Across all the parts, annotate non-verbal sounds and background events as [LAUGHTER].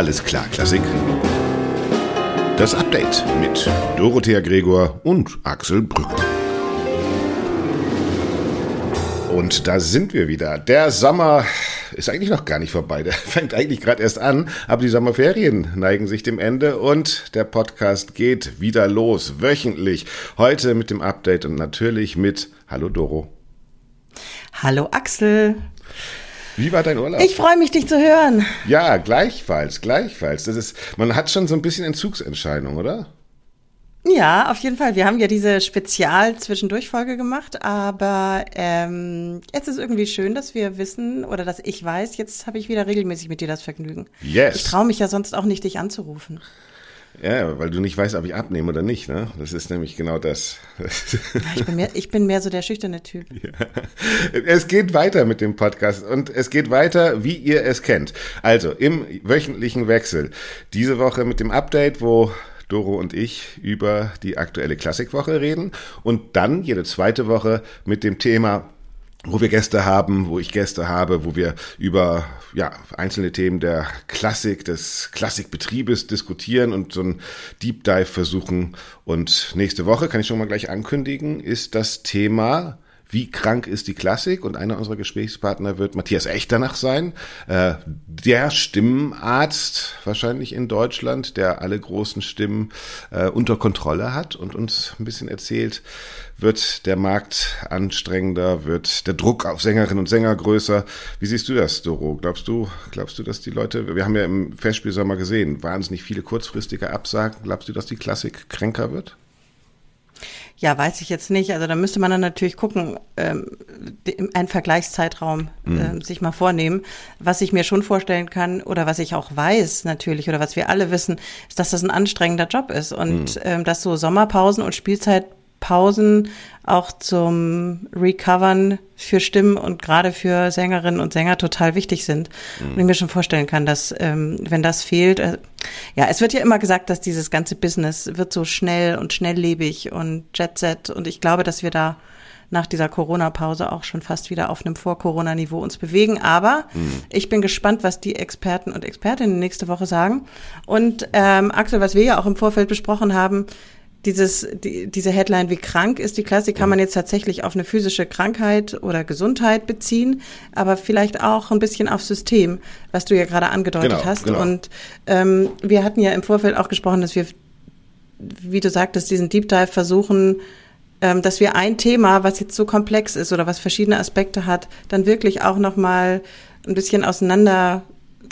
Alles klar, Klassik. Das Update mit Dorothea Gregor und Axel Brück. Und da sind wir wieder. Der Sommer ist eigentlich noch gar nicht vorbei. Der [LAUGHS] fängt eigentlich gerade erst an, aber die Sommerferien neigen sich dem Ende und der Podcast geht wieder los, wöchentlich. Heute mit dem Update und natürlich mit Hallo Doro. Hallo Axel. Wie war dein Urlaub? Ich freue mich, dich zu hören. Ja, gleichfalls, gleichfalls. Das ist, man hat schon so ein bisschen Entzugsentscheidung, oder? Ja, auf jeden Fall. Wir haben ja diese Spezial-Zwischendurchfolge gemacht, aber ähm, jetzt ist irgendwie schön, dass wir wissen oder dass ich weiß, jetzt habe ich wieder regelmäßig mit dir das Vergnügen. Yes. Ich traue mich ja sonst auch nicht, dich anzurufen. Ja, weil du nicht weißt, ob ich abnehme oder nicht. Ne? Das ist nämlich genau das. ich, bin mehr, ich bin mehr so der schüchterne Typ. [LAUGHS] Ja. Es geht weiter mit dem Podcast und es geht weiter, wie ihr es kennt. Also im wöchentlichen Wechsel. Diese Woche mit dem Update, wo Doro und ich über die aktuelle Klassikwoche reden und dann jede zweite Woche mit dem Thema wo wir Gäste haben, wo ich Gäste habe, wo wir über ja, einzelne Themen der Klassik, des Klassikbetriebes diskutieren und so ein Deep Dive versuchen. Und nächste Woche, kann ich schon mal gleich ankündigen, ist das Thema wie krank ist die Klassik? Und einer unserer Gesprächspartner wird Matthias Echternach sein, äh, der Stimmenarzt wahrscheinlich in Deutschland, der alle großen Stimmen äh, unter Kontrolle hat und uns ein bisschen erzählt, wird der Markt anstrengender, wird der Druck auf Sängerinnen und Sänger größer. Wie siehst du das, Doro? Glaubst du, glaubst du, dass die Leute, wir haben ja im Festspielsommer gesehen, wahnsinnig viele kurzfristige Absagen. Glaubst du, dass die Klassik kränker wird? Ja, weiß ich jetzt nicht. Also da müsste man dann natürlich gucken, ähm, einen Vergleichszeitraum mhm. äh, sich mal vornehmen. Was ich mir schon vorstellen kann oder was ich auch weiß natürlich oder was wir alle wissen, ist, dass das ein anstrengender Job ist und mhm. ähm, dass so Sommerpausen und Spielzeit Pausen auch zum Recovern für Stimmen und gerade für Sängerinnen und Sänger total wichtig sind. Mhm. Und ich mir schon vorstellen kann, dass ähm, wenn das fehlt, äh, ja, es wird ja immer gesagt, dass dieses ganze Business wird so schnell und schnelllebig und Jet-Set und ich glaube, dass wir da nach dieser Corona-Pause auch schon fast wieder auf einem Vor-Corona-Niveau uns bewegen. Aber mhm. ich bin gespannt, was die Experten und Expertinnen nächste Woche sagen. Und ähm, Axel, was wir ja auch im Vorfeld besprochen haben, dieses, die, diese Headline, wie krank ist die Klasse, kann man jetzt tatsächlich auf eine physische Krankheit oder Gesundheit beziehen, aber vielleicht auch ein bisschen aufs System, was du ja gerade angedeutet genau, hast. Genau. Und ähm, wir hatten ja im Vorfeld auch gesprochen, dass wir, wie du sagtest, diesen Deep Dive versuchen, ähm, dass wir ein Thema, was jetzt so komplex ist oder was verschiedene Aspekte hat, dann wirklich auch nochmal ein bisschen auseinander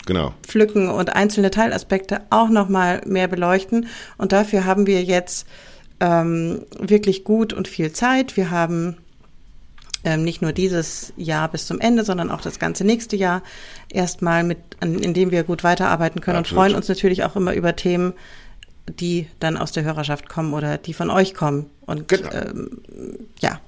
genau. pflücken und einzelne Teilaspekte auch nochmal mehr beleuchten. Und dafür haben wir jetzt ähm, wirklich gut und viel Zeit. Wir haben ähm, nicht nur dieses Jahr bis zum Ende, sondern auch das ganze nächste Jahr erstmal mit, an, in dem wir gut weiterarbeiten können Absolut. und freuen uns natürlich auch immer über Themen, die dann aus der Hörerschaft kommen oder die von euch kommen. Und genau. ähm, ja,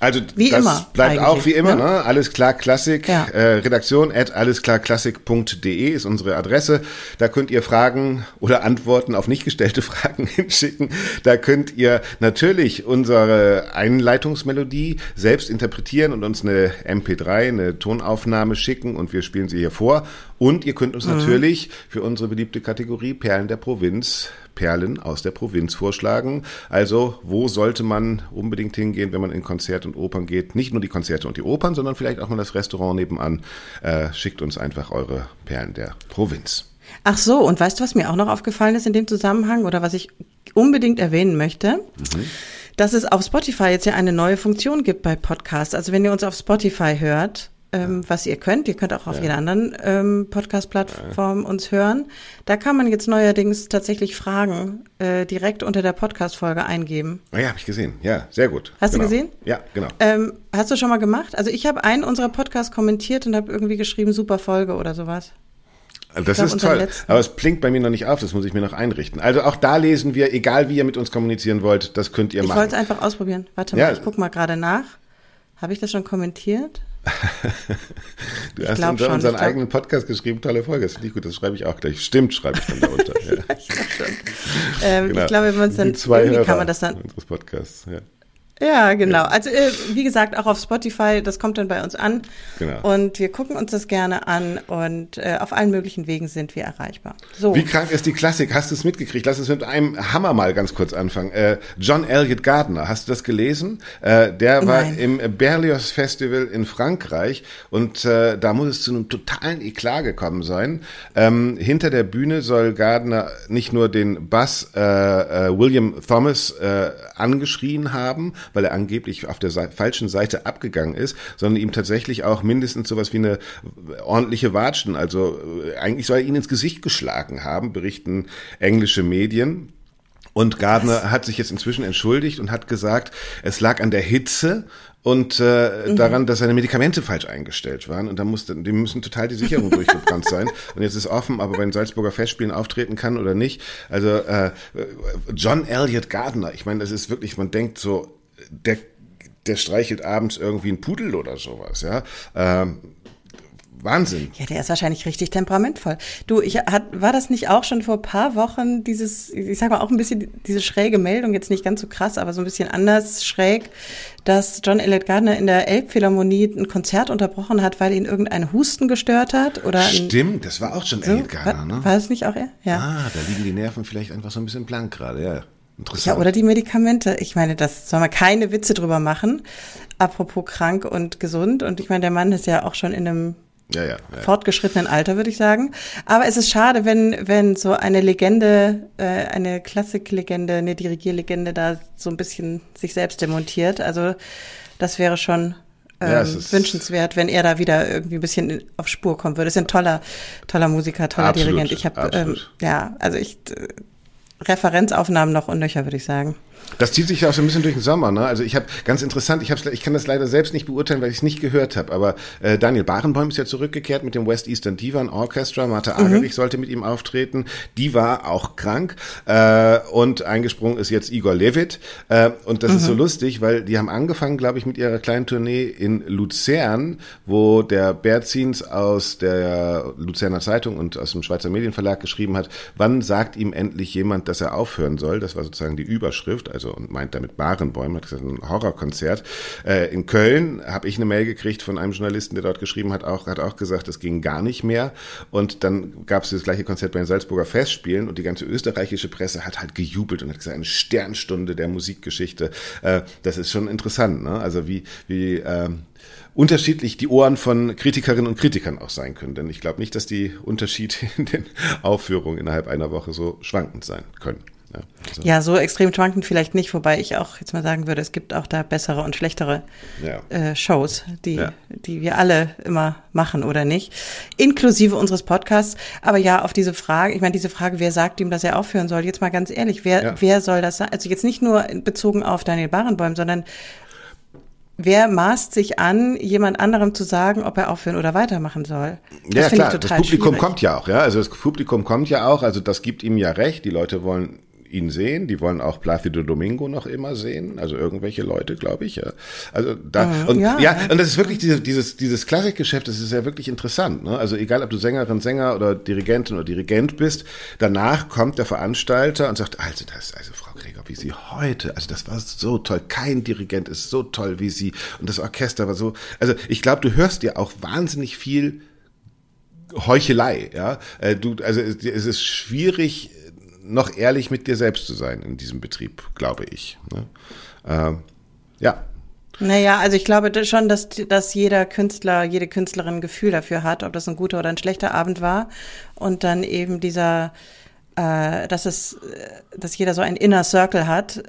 also wie das immer bleibt auch wie immer, ne? ne? Alles klar Klassik. Ja. Äh, Redaktion at allesklarklassik.de ist unsere Adresse. Da könnt ihr Fragen oder Antworten auf nicht gestellte [LAUGHS] Fragen hinschicken. Da könnt ihr natürlich unsere Einleitungsmelodie selbst interpretieren und uns eine MP3, eine Tonaufnahme schicken und wir spielen sie hier vor. Und ihr könnt uns mhm. natürlich für unsere beliebte Kategorie Perlen der Provinz Perlen aus der Provinz vorschlagen. Also, wo sollte man unbedingt hingehen, wenn man in Konzert und Opern geht? Nicht nur die Konzerte und die Opern, sondern vielleicht auch mal das Restaurant nebenan. Äh, schickt uns einfach eure Perlen der Provinz. Ach so, und weißt du, was mir auch noch aufgefallen ist in dem Zusammenhang oder was ich unbedingt erwähnen möchte? Mhm. Dass es auf Spotify jetzt ja eine neue Funktion gibt bei Podcasts. Also wenn ihr uns auf Spotify hört, ähm, was ihr könnt. Ihr könnt auch auf ja. jeder anderen ähm, Podcast-Plattform ja. uns hören. Da kann man jetzt neuerdings tatsächlich Fragen äh, direkt unter der Podcast-Folge eingeben. Oh ja, habe ich gesehen. Ja, sehr gut. Hast genau. du gesehen? Ja, genau. Ähm, hast du schon mal gemacht? Also ich habe einen unserer Podcasts kommentiert und habe irgendwie geschrieben, super Folge oder sowas. Also das glaub, ist toll. Aber es blinkt bei mir noch nicht auf, das muss ich mir noch einrichten. Also auch da lesen wir, egal wie ihr mit uns kommunizieren wollt, das könnt ihr ich machen. Ich wollte es einfach ausprobieren. Warte mal, ich guck mal gerade nach. Habe ich das schon kommentiert? [LAUGHS] du ich hast unter schon, unseren eigenen Podcast geschrieben, tolle Folge. Das finde ich gut, das schreibe ich auch gleich. Stimmt, schreibe ich dann da unter. [LAUGHS] ja. ähm, genau. Ich glaube, wenn man es dann, irgendwie Hörer kann man das dann. Unseres Podcasts, ja. Ja, genau. Also äh, wie gesagt, auch auf Spotify, das kommt dann bei uns an. Genau. Und wir gucken uns das gerne an und äh, auf allen möglichen Wegen sind wir erreichbar. So. Wie krank ist die Klassik? Hast du es mitgekriegt? Lass uns mit einem Hammer mal ganz kurz anfangen. Äh, John Elliott Gardner, hast du das gelesen? Äh, der war Nein. im Berlioz Festival in Frankreich und äh, da muss es zu einem totalen Eklat gekommen sein. Ähm, hinter der Bühne soll Gardner nicht nur den Bass William Thomas angeschrien haben, weil er angeblich auf der falschen Seite abgegangen ist, sondern ihm tatsächlich auch mindestens sowas wie eine ordentliche Watschen, also äh, eigentlich soll er ihn ins Gesicht geschlagen haben, berichten englische Medien. Und Gardner Was? hat sich jetzt inzwischen entschuldigt und hat gesagt, es lag an der Hitze und äh, mhm. daran, dass seine Medikamente falsch eingestellt waren. Und da musste, die müssen total die Sicherung durchgebrannt sein. [LAUGHS] Und jetzt ist offen, ob er bei den Salzburger Festspielen auftreten kann oder nicht. Also äh, John Elliott Gardner, ich meine, das ist wirklich, man denkt so, der, der streichelt abends irgendwie ein Pudel oder sowas, ja. Ähm, Wahnsinn. Ja, der ist wahrscheinlich richtig temperamentvoll. Du, ich hat, war das nicht auch schon vor paar Wochen dieses, ich sag mal auch ein bisschen diese schräge Meldung, jetzt nicht ganz so krass, aber so ein bisschen anders schräg, dass John Elliott Gardner in der Elbphilharmonie ein Konzert unterbrochen hat, weil ihn irgendein Husten gestört hat oder Stimmt, das war auch schon so, Elliott Gardner, ne? War es nicht auch er? Ja. Ah, da liegen die Nerven vielleicht einfach so ein bisschen blank gerade, ja. Interessant. Ja, oder die Medikamente. Ich meine, das soll man keine Witze drüber machen. Apropos krank und gesund. Und ich meine, der Mann ist ja auch schon in einem ja, ja, ja. fortgeschrittenen Alter, würde ich sagen. Aber es ist schade, wenn, wenn so eine Legende, äh, eine Klassiklegende, eine Dirigierlegende da so ein bisschen sich selbst demontiert. Also das wäre schon ähm, ja, wünschenswert, wenn er da wieder irgendwie ein bisschen auf Spur kommen würde. Ist ein toller, toller Musiker, toller absolut, Dirigent. Ich habe ähm, ja, also ich äh, Referenzaufnahmen noch und nöcher, würde ich sagen. Das zieht sich ja auch so ein bisschen durch den Sommer. Ne? Also ich habe ganz interessant, ich, ich kann das leider selbst nicht beurteilen, weil ich es nicht gehört habe. Aber äh, Daniel Barenboim ist ja zurückgekehrt mit dem West Eastern Divan Orchestra. Martha Agerich mhm. sollte mit ihm auftreten. Die war auch krank äh, und eingesprungen ist jetzt Igor Levit. Äh, und das mhm. ist so mhm. lustig, weil die haben angefangen, glaube ich, mit ihrer kleinen Tournee in Luzern, wo der Berzins aus der Luzerner Zeitung und aus dem Schweizer Medienverlag geschrieben hat, wann sagt ihm endlich jemand, dass er aufhören soll. Das war sozusagen die Überschrift also und meint damit Barenbäume, hat gesagt, ein Horrorkonzert. Äh, in Köln habe ich eine Mail gekriegt von einem Journalisten, der dort geschrieben hat, auch, hat auch gesagt, es ging gar nicht mehr. Und dann gab es das gleiche Konzert bei den Salzburger Festspielen und die ganze österreichische Presse hat halt gejubelt und hat gesagt, eine Sternstunde der Musikgeschichte. Äh, das ist schon interessant, ne? Also wie, wie äh, unterschiedlich die Ohren von Kritikerinnen und Kritikern auch sein können. Denn ich glaube nicht, dass die Unterschiede in den Aufführungen innerhalb einer Woche so schwankend sein können. Ja, also. ja, so extrem schwankend vielleicht nicht, wobei ich auch jetzt mal sagen würde, es gibt auch da bessere und schlechtere ja. äh, Shows, die, ja. die wir alle immer machen oder nicht, inklusive unseres Podcasts. Aber ja, auf diese Frage, ich meine, diese Frage, wer sagt ihm, dass er aufhören soll, jetzt mal ganz ehrlich, wer, wer soll das sagen? Also jetzt nicht nur bezogen auf Daniel Barenboim, sondern wer maßt sich an, jemand anderem zu sagen, ob er aufhören oder weitermachen soll? Das ja, klar, das Publikum schwierig. kommt ja auch, ja. Also das Publikum kommt ja auch, also das gibt ihm ja recht. Die Leute wollen ihn sehen. Die wollen auch Placido Domingo noch immer sehen. Also irgendwelche Leute, glaube ich. Ja. Also da und ja, ja, und das ist wirklich diese, dieses dieses Klassikgeschäft. Das ist ja wirklich interessant. Ne? Also egal, ob du Sängerin, Sänger oder Dirigentin oder Dirigent bist, danach kommt der Veranstalter und sagt, also das, also Frau Gregor, wie Sie heute, also das war so toll. Kein Dirigent ist so toll wie Sie und das Orchester war so. Also ich glaube, du hörst dir auch wahnsinnig viel Heuchelei, ja. Äh, du, also es ist schwierig, noch ehrlich mit dir selbst zu sein in diesem Betrieb, glaube ich. Ne? Äh, ja. Naja, also ich glaube schon, dass, dass jeder Künstler, jede Künstlerin ein Gefühl dafür hat, ob das ein guter oder ein schlechter Abend war. Und dann eben dieser, äh, dass es, dass jeder so ein Inner Circle hat.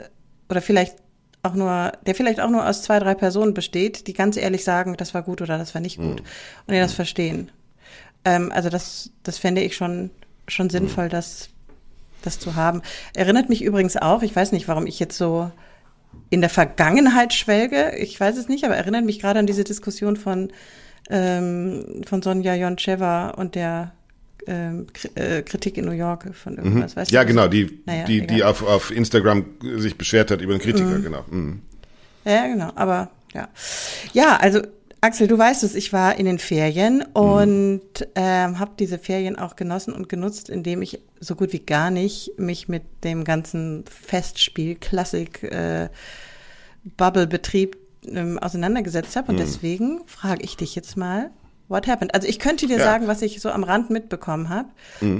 Oder vielleicht auch nur, der vielleicht auch nur aus zwei, drei Personen besteht, die ganz ehrlich sagen, das war gut oder das war nicht gut. Mhm. Und die das verstehen. Ähm, also das, das fände ich schon, schon sinnvoll, mhm. dass das zu haben. Erinnert mich übrigens auch, ich weiß nicht, warum ich jetzt so in der Vergangenheit schwelge, ich weiß es nicht, aber erinnert mich gerade an diese Diskussion von, ähm, von Sonja Joncheva und der ähm, äh, Kritik in New York von irgendwas. Mhm. Weißt ja, genau, die, naja, die, die auf, auf Instagram sich beschwert hat über einen Kritiker, mhm. genau. Mhm. Ja, genau, aber ja. Ja, also Axel, du weißt es, ich war in den Ferien mhm. und ähm, habe diese Ferien auch genossen und genutzt, indem ich so gut wie gar nicht mich mit dem ganzen Festspiel Klassik äh, Bubble-Betrieb ähm, auseinandergesetzt habe. Und Hm. deswegen frage ich dich jetzt mal, what happened? Also ich könnte dir Ja. sagen, was ich so am Rand mitbekommen habe.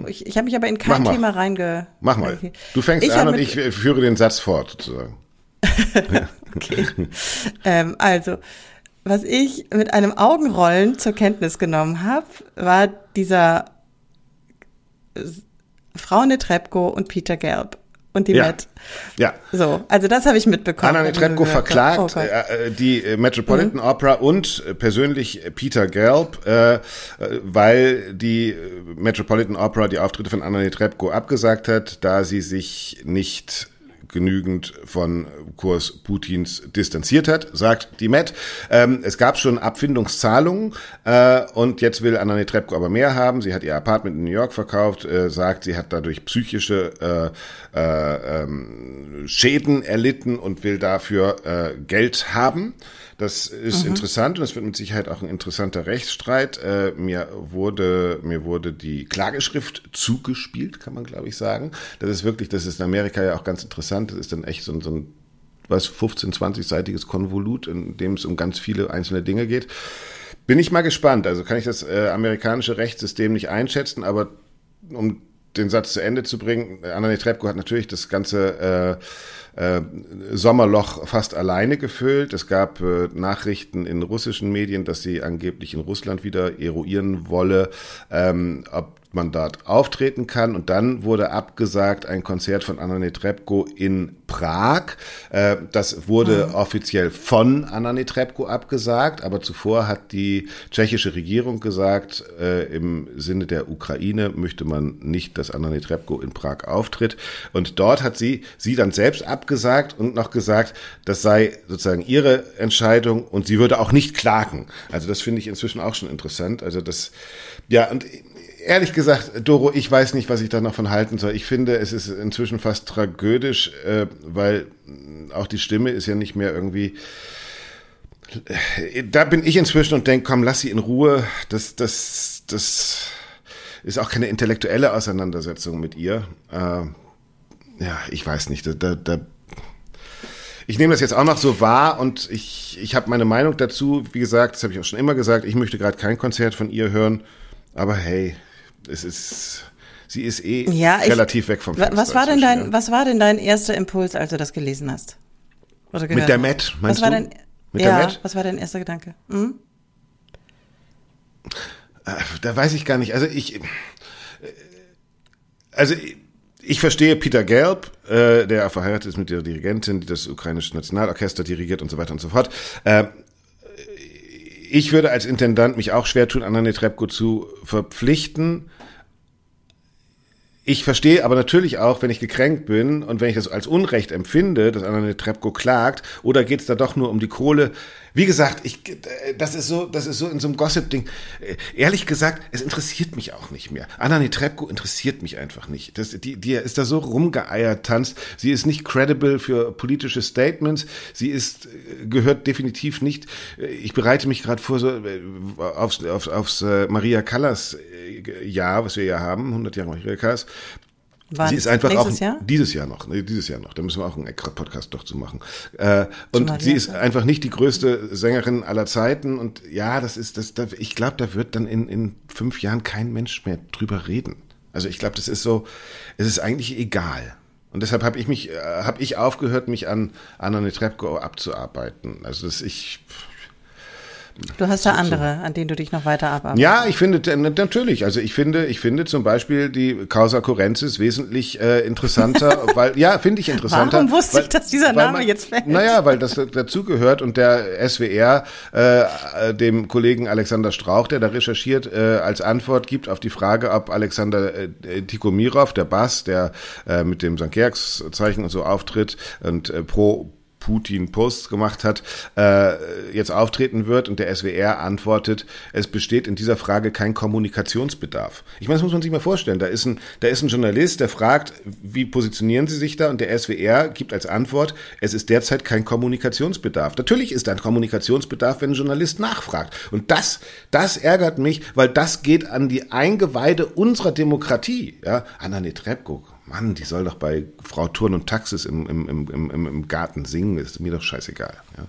Ich, ich habe mich aber in Mach kein mal. Thema reinge... Mach mal. Du fängst Ich an und ich äh, führe den Satz fort, sozusagen. [LAUGHS] Okay. [LAUGHS] ähm, also, was ich mit einem Augenrollen zur Kenntnis genommen habe, war dieser Frau Netrebko und Peter Gelb und die Ja. Met. Ja. So, also das habe ich mitbekommen. Anna Netrebko verklagt Oh äh, äh, die Metropolitan Opera und äh, persönlich Peter Gelb, äh, weil die Metropolitan Opera die Auftritte von Anna Netrebko abgesagt hat, da sie sich nicht genügend von Kurs Putins distanziert hat, sagt die Met. Ähm, es gab schon Abfindungszahlungen äh, und jetzt will Anna Netrebko aber mehr haben. Sie hat ihr Apartment in New York verkauft, äh, sagt, sie hat dadurch psychische äh, äh, ähm, Schäden erlitten und will dafür äh, Geld haben. Das ist interessant und es wird mit Sicherheit auch ein interessanter Rechtsstreit. Äh, mir wurde mir wurde die Klageschrift zugespielt, kann man glaube ich sagen. Das ist wirklich, das ist in Amerika ja auch ganz interessant. Das ist dann echt so, ein- so ein was 15, 20-seitiges Konvolut, in dem es um ganz viele einzelne Dinge geht. Bin ich mal gespannt. Also kann ich das äh, amerikanische Rechtssystem nicht einschätzen, aber um den Satz zu Ende zu bringen, Anna Netrebko hat natürlich das ganze äh, äh, Sommerloch fast alleine gefüllt. Es gab äh, Nachrichten in russischen Medien, dass sie angeblich in Russland wieder eruieren wolle, ähm, ob man dort auftreten kann. Und dann wurde abgesagt ein Konzert von Anna Netrebko in Prag. Äh, das wurde offiziell von Anna Netrebko abgesagt, aber zuvor hat die tschechische Regierung gesagt, äh, im Sinne der Ukraine möchte man nicht, dass Anna Netrebko in Prag auftritt. Und dort hat sie sie dann selbst abgesagt und noch gesagt, das sei sozusagen ihre Entscheidung und sie würde auch nicht klagen. Also das finde ich inzwischen auch schon interessant. Also das, ja, und ehrlich gesagt, Doro, ich weiß nicht, was ich da noch von halten soll. Ich finde, es ist inzwischen fast tragödisch, äh, weil mh, auch die Stimme ist ja nicht mehr irgendwie. Äh, Da bin ich inzwischen und denke, komm, lass sie in Ruhe. Das, das, das ist auch keine intellektuelle Auseinandersetzung mit ihr. Äh, ja, ich weiß nicht. Da, da ich nehme das jetzt auch noch so wahr und ich, ich habe meine Meinung dazu. Wie gesagt, das habe ich auch schon immer gesagt. Ich möchte gerade kein Konzert von ihr hören. Aber hey, es ist, sie ist eh Ja, ich- relativ weg vom Fenster. Was war denn dein, ja. was war denn dein erster Impuls, als du das gelesen hast? Oder gehört Mit der? Met, meinst was war du? Dein, Mit der ja, Met? was war dein erster Gedanke? Hm? Äh, Da weiß ich gar nicht. Also ich, äh, also ich- ich verstehe Peter Gelb, äh, der verheiratet ist mit der Dirigentin, die das ukrainische Nationalorchester dirigiert und so weiter und so fort. Äh, ich würde als Intendant mich auch schwer tun, Anna Netrebko zu verpflichten. Ich verstehe aber natürlich auch, wenn ich gekränkt bin und wenn ich das als Unrecht empfinde, dass Anna Netrebko klagt, oder geht es da doch nur um die Kohle? Wie gesagt, ich, äh, das ist so, das ist so in so einem Gossip-Ding. Äh, Ehrlich gesagt, es interessiert mich auch nicht mehr. Anna Netrebko interessiert mich einfach nicht. Das, die, die ist da so rumgeeiert tanzt. Sie ist nicht credible für politische Statements. Sie ist, äh, gehört definitiv nicht. Ich bereite mich gerade vor so aufs, aufs, aufs Maria Callas Jahr, was wir ja haben, 100 Jahre Maria Callas. Wann? Sie ist einfach Nächstes auch Jahr? dieses Jahr noch, nee, dieses Jahr noch. Da müssen wir auch einen extra Podcast doch zu machen. Äh, und Maria sie ist Callas. einfach nicht die größte Sängerin aller Zeiten. Und ja, das ist das. Da, ich glaube, da wird dann in in fünf Jahren kein Mensch mehr drüber reden. Also ich glaube, das ist so. Es ist eigentlich egal. Und deshalb habe ich mich, äh, habe ich aufgehört, mich an Anna Netrebko abzuarbeiten. Also das ich. Du hast da andere, an denen du dich noch weiter abarbeitest. Ja, ich finde äh, natürlich. Also ich finde, ich finde zum Beispiel die Causa Corensis wesentlich äh, interessanter, [LAUGHS] weil ja, finde ich interessanter. Warum wusste weil, ich, dass dieser Name jetzt fällt? Naja, weil das dazugehört und der SWR äh, dem Kollegen Alexander Strauch, der da recherchiert, äh, als Antwort gibt auf die Frage, ob Alexander äh, Tikomirov, der Bass, der äh, mit dem St. Georgs-Zeichen und so auftritt und äh, pro Putin Posts gemacht hat, äh, jetzt auftreten wird und der SWR antwortet, es besteht in dieser Frage kein Kommunikationsbedarf. Ich meine, das muss man sich mal vorstellen. Da ist ein, da ist ein Journalist, der fragt, wie positionieren Sie sich da? Und der SWR gibt als Antwort, es ist derzeit kein Kommunikationsbedarf. Natürlich ist ein Kommunikationsbedarf, wenn ein Journalist nachfragt. Und das, das ärgert mich, weil das geht an die Eingeweide unserer Demokratie. Ja, Anna Netrebko, Mann, die soll doch bei Frau Turn und Taxis im, im, im, im, im Garten singen, ist mir doch scheißegal. Ja.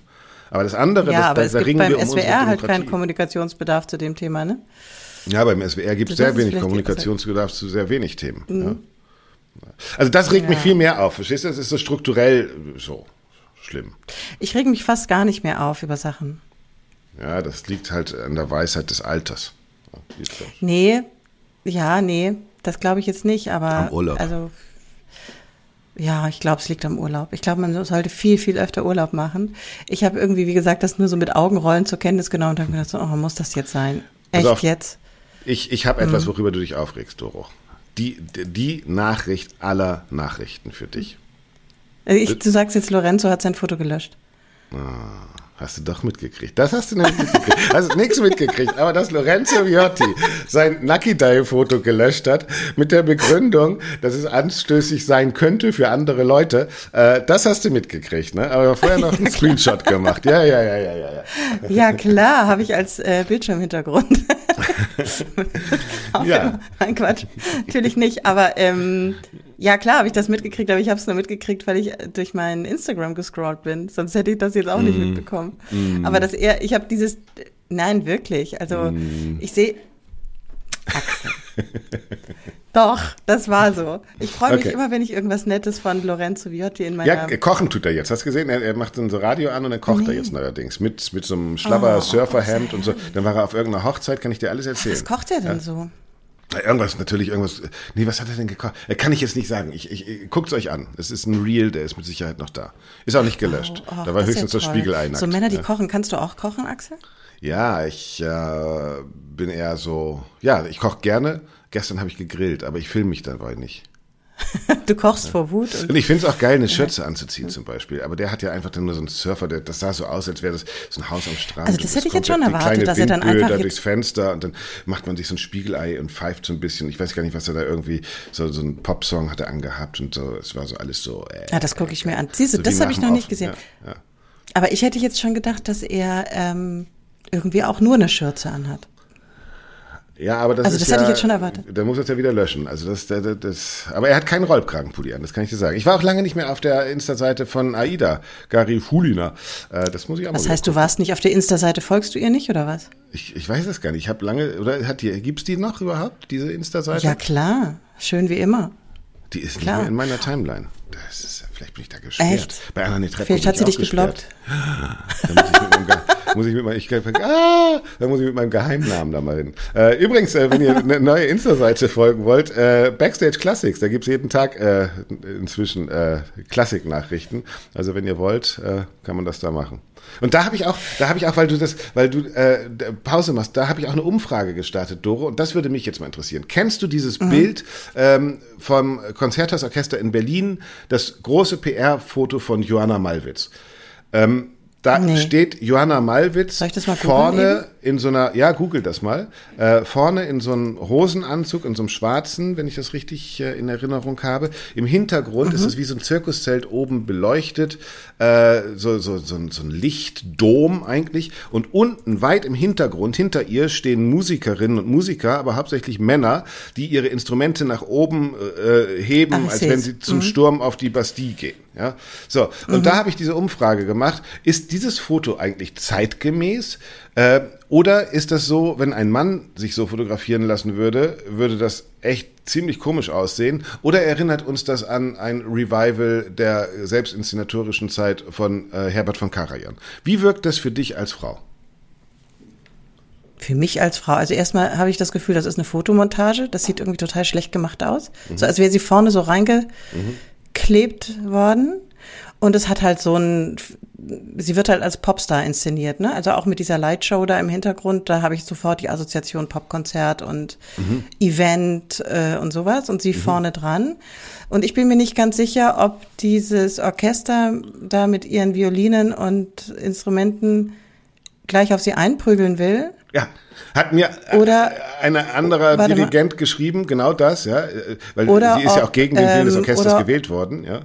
Aber das andere, ja, das, aber da, es da gibt ringen beim wir um SWR halt keinen. Kommunikationsbedarf zu dem Thema, ne? Ja, beim SWR gibt es sehr wenig Kommunikationsbedarf zu sehr wenig Themen. Ja. Also das regt mich viel mehr auf, verstehst du? Das ist so strukturell so schlimm. Ich reg mich fast gar nicht mehr auf über Sachen. Ja, das liegt halt an der Weisheit des Alters. Ja. Nee, ja, nee, das glaube ich jetzt nicht, aber. Am Urlaub. Also, ja, ich glaube, es liegt am Urlaub. Ich glaube, man sollte viel, viel öfter Urlaub machen. Ich habe irgendwie, wie gesagt, das nur so mit Augenrollen zur Kenntnis genommen und habe gedacht, so, oh, muss das jetzt sein? Echt auf. jetzt? Ich, ich habe etwas, worüber du dich aufregst, Doro. Die, die Nachricht aller Nachrichten für dich. Ich, du sagst jetzt, Lorenzo hat sein Foto gelöscht. Hast du doch mitgekriegt. Das hast du nämlich mitgekriegt. Hast nichts mitgekriegt. Aber dass Lorenzo Viotti sein Lucky Day Foto gelöscht hat mit der Begründung, dass es anstößig sein könnte für andere Leute, äh, das hast du mitgekriegt, ne? Aber vorher noch einen [LAUGHS] Screenshot gemacht. Ja, ja, ja, ja, ja, ja. Ja, klar, habe ich als äh, Bildschirmhintergrund. [LAUGHS] Ja. Nein, Quatsch. Natürlich nicht. Aber ähm, ja, klar habe ich das mitgekriegt, aber ich habe es nur mitgekriegt, weil ich durch mein Instagram gescrollt bin. Sonst hätte ich das jetzt auch nicht Mm. mitbekommen. Aber das eher, ich habe dieses, nein, wirklich. Also Mm. ich sehe. [LAUGHS] Axel. Doch, das war so. Ich freue mich Okay. immer, wenn ich irgendwas Nettes von Lorenzo Viotti in meiner. Ja, äh, kochen tut er jetzt. Hast du gesehen? Er, er macht dann so Radio an und dann kocht er jetzt neuerdings. Mit, mit so einem schlabber Oh, Surferhemd und so. Dann war er auf irgendeiner Hochzeit, kann ich dir alles erzählen. was kocht er denn so? Irgendwas, natürlich irgendwas. Nee, was hat er denn gekocht? Äh, Kann ich jetzt nicht sagen. Ich, ich, guckt's euch an. Es ist ein Reel, der ist mit Sicherheit noch da. Ist auch nicht gelöscht. Oh, da war höchstens ja das toll. Spiegelei nackt. So Männer, die ja. kochen, kannst du auch kochen, Axel? Ja, ich äh, bin eher so. Ja, ich koche gerne. Gestern habe ich gegrillt, aber ich filme mich dabei nicht. [LAUGHS] Du kochst vor Wut und Und ich finde es auch geil, eine Schürze anzuziehen zum Beispiel. Aber der hat ja einfach dann nur so einen Surfer, der, das sah so aus, als wäre das so ein Haus am Strand. Also das hätte ich jetzt schon erwartet, dass er dann einfach da durchs Fenster und dann macht man sich so ein Spiegelei und pfeift so ein bisschen. Ich weiß gar nicht, was er da irgendwie, so, so ein Popsong hat er angehabt und so. Es war so alles so. Äh, Ja, das gucke ich mir an. Siehst du, so das habe ich noch nicht gesehen. Ja, ja. Aber ich hätte jetzt schon gedacht, dass er ähm, irgendwie auch nur eine Schürze anhat. Ja, aber das Also das ja, hätte ich jetzt schon erwartet. Der muss jetzt ja wieder löschen. Also das, das, das, aber er hat keinen Rollkragenpulli an, das kann ich dir sagen. Ich war auch lange nicht mehr auf der Insta-Seite von Aida, Gary Fulina. Äh, das muss ich auch Was mal heißt, du warst nicht auf der Insta-Seite, folgst du ihr nicht oder was? Ich, ich weiß es gar nicht. Ich habe lange, oder hat die, gibt's die noch überhaupt, diese Insta-Seite? Ja, klar. Schön wie immer. Die ist klar. nicht mehr in meiner Timeline. Das ist, vielleicht bin ich da gesperrt. Echt? Bei Anna Treppe Vielleicht hat sie ich dich geblockt. [LAUGHS] Da muss ich mit meinem, Ge- muss ich mit meinem, ich, ah, da muss ich mit meinem Geheimnamen da mal hin. Äh, übrigens, äh, wenn ihr eine neue Insta-Seite folgen wollt, äh, Backstage Classics, da gibt's jeden Tag äh, inzwischen äh, Klassik-Nachrichten. Also wenn ihr wollt, äh, kann man das da machen. Und da habe ich auch, da habe ich auch, weil du das, weil du äh, Pause machst, da habe ich auch eine Umfrage gestartet, Doro, und das würde mich jetzt mal interessieren. Kennst du dieses Mhm. Bild ähm, vom Konzerthausorchester in Berlin, das große PR-Foto von Johanna Malwitz? Ähm, da Nee. steht Johanna Malwitz vorne in so einer, ja, google das mal, äh, vorne in so einem Hosenanzug, in so einem schwarzen, wenn ich das richtig äh, in Erinnerung habe. Im Hintergrund Mhm. ist es wie so ein Zirkuszelt oben beleuchtet, äh, so, so, so, ein, so ein Lichtdom eigentlich. Und unten, weit im Hintergrund, hinter ihr stehen Musikerinnen und Musiker, aber hauptsächlich Männer, die ihre Instrumente nach oben äh, heben, Ach, als wenn sie zum Sturm auf die Bastille gehen. Ja, so und da habe ich diese Umfrage gemacht. Ist dieses Foto eigentlich zeitgemäß äh, oder ist das so, wenn ein Mann sich so fotografieren lassen würde, würde das echt ziemlich komisch aussehen? Oder erinnert uns das an ein Revival der selbstinszenatorischen Zeit von äh, Herbert von Karajan? Wie wirkt das für dich als Frau? Für mich als Frau, also erstmal habe ich das Gefühl, das ist eine Fotomontage. Das sieht irgendwie total schlecht gemacht aus. So als wäre sie vorne so reingeklebt worden. Und es hat halt so ein, sie wird halt als Popstar inszeniert, ne? Also auch mit dieser Lightshow da im Hintergrund, da habe ich sofort die Assoziation Popkonzert und Event äh, und sowas und sie vorne dran. Und ich bin mir nicht ganz sicher, ob dieses Orchester da mit ihren Violinen und Instrumenten gleich auf sie einprügeln will. Ja, hat mir Oder- ein anderer Warte mal. Dirigent geschrieben, genau das, ja, äh, weil sie ist ja ob, auch gegen den Willen des ähm, Orchesters gewählt worden, ja.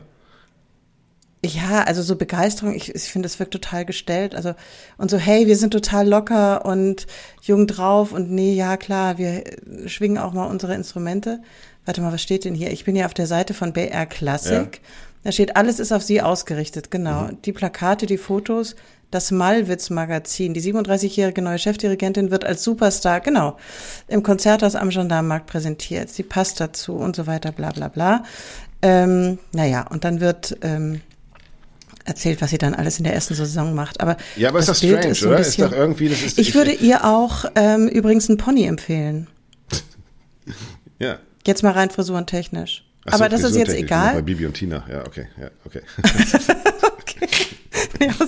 Ja, also so Begeisterung, ich, ich finde, es wirkt total gestellt. Also, und so, hey, wir sind total locker und jung drauf und nee, ja, klar, wir schwingen auch mal unsere Instrumente. Warte mal, was steht denn hier? Ich bin ja auf der Seite von BR Classic. Ja. Da steht, alles ist auf sie ausgerichtet, genau. Mhm. Die Plakate, die Fotos, das Malwitz-Magazin. Die 37-jährige neue Chefdirigentin wird als Superstar, genau, im Konzerthaus am Gendarmenmarkt präsentiert. Sie passt dazu und so weiter, bla bla bla. Ähm, naja, und dann wird ähm, erzählt, was sie dann alles in der ersten Saison macht. Aber ja, aber ist das Bild strange, ist so oder? Bisschen, ist doch irgendwie, das ist, ich, ich würde ihr auch ähm, übrigens einen Pony empfehlen. [LAUGHS] ja. Jetzt mal rein frisurentechnisch. So, aber das ist jetzt egal. Bei Bibi und Tina, ja, okay, ja, okay. [LAUGHS] [LAUGHS]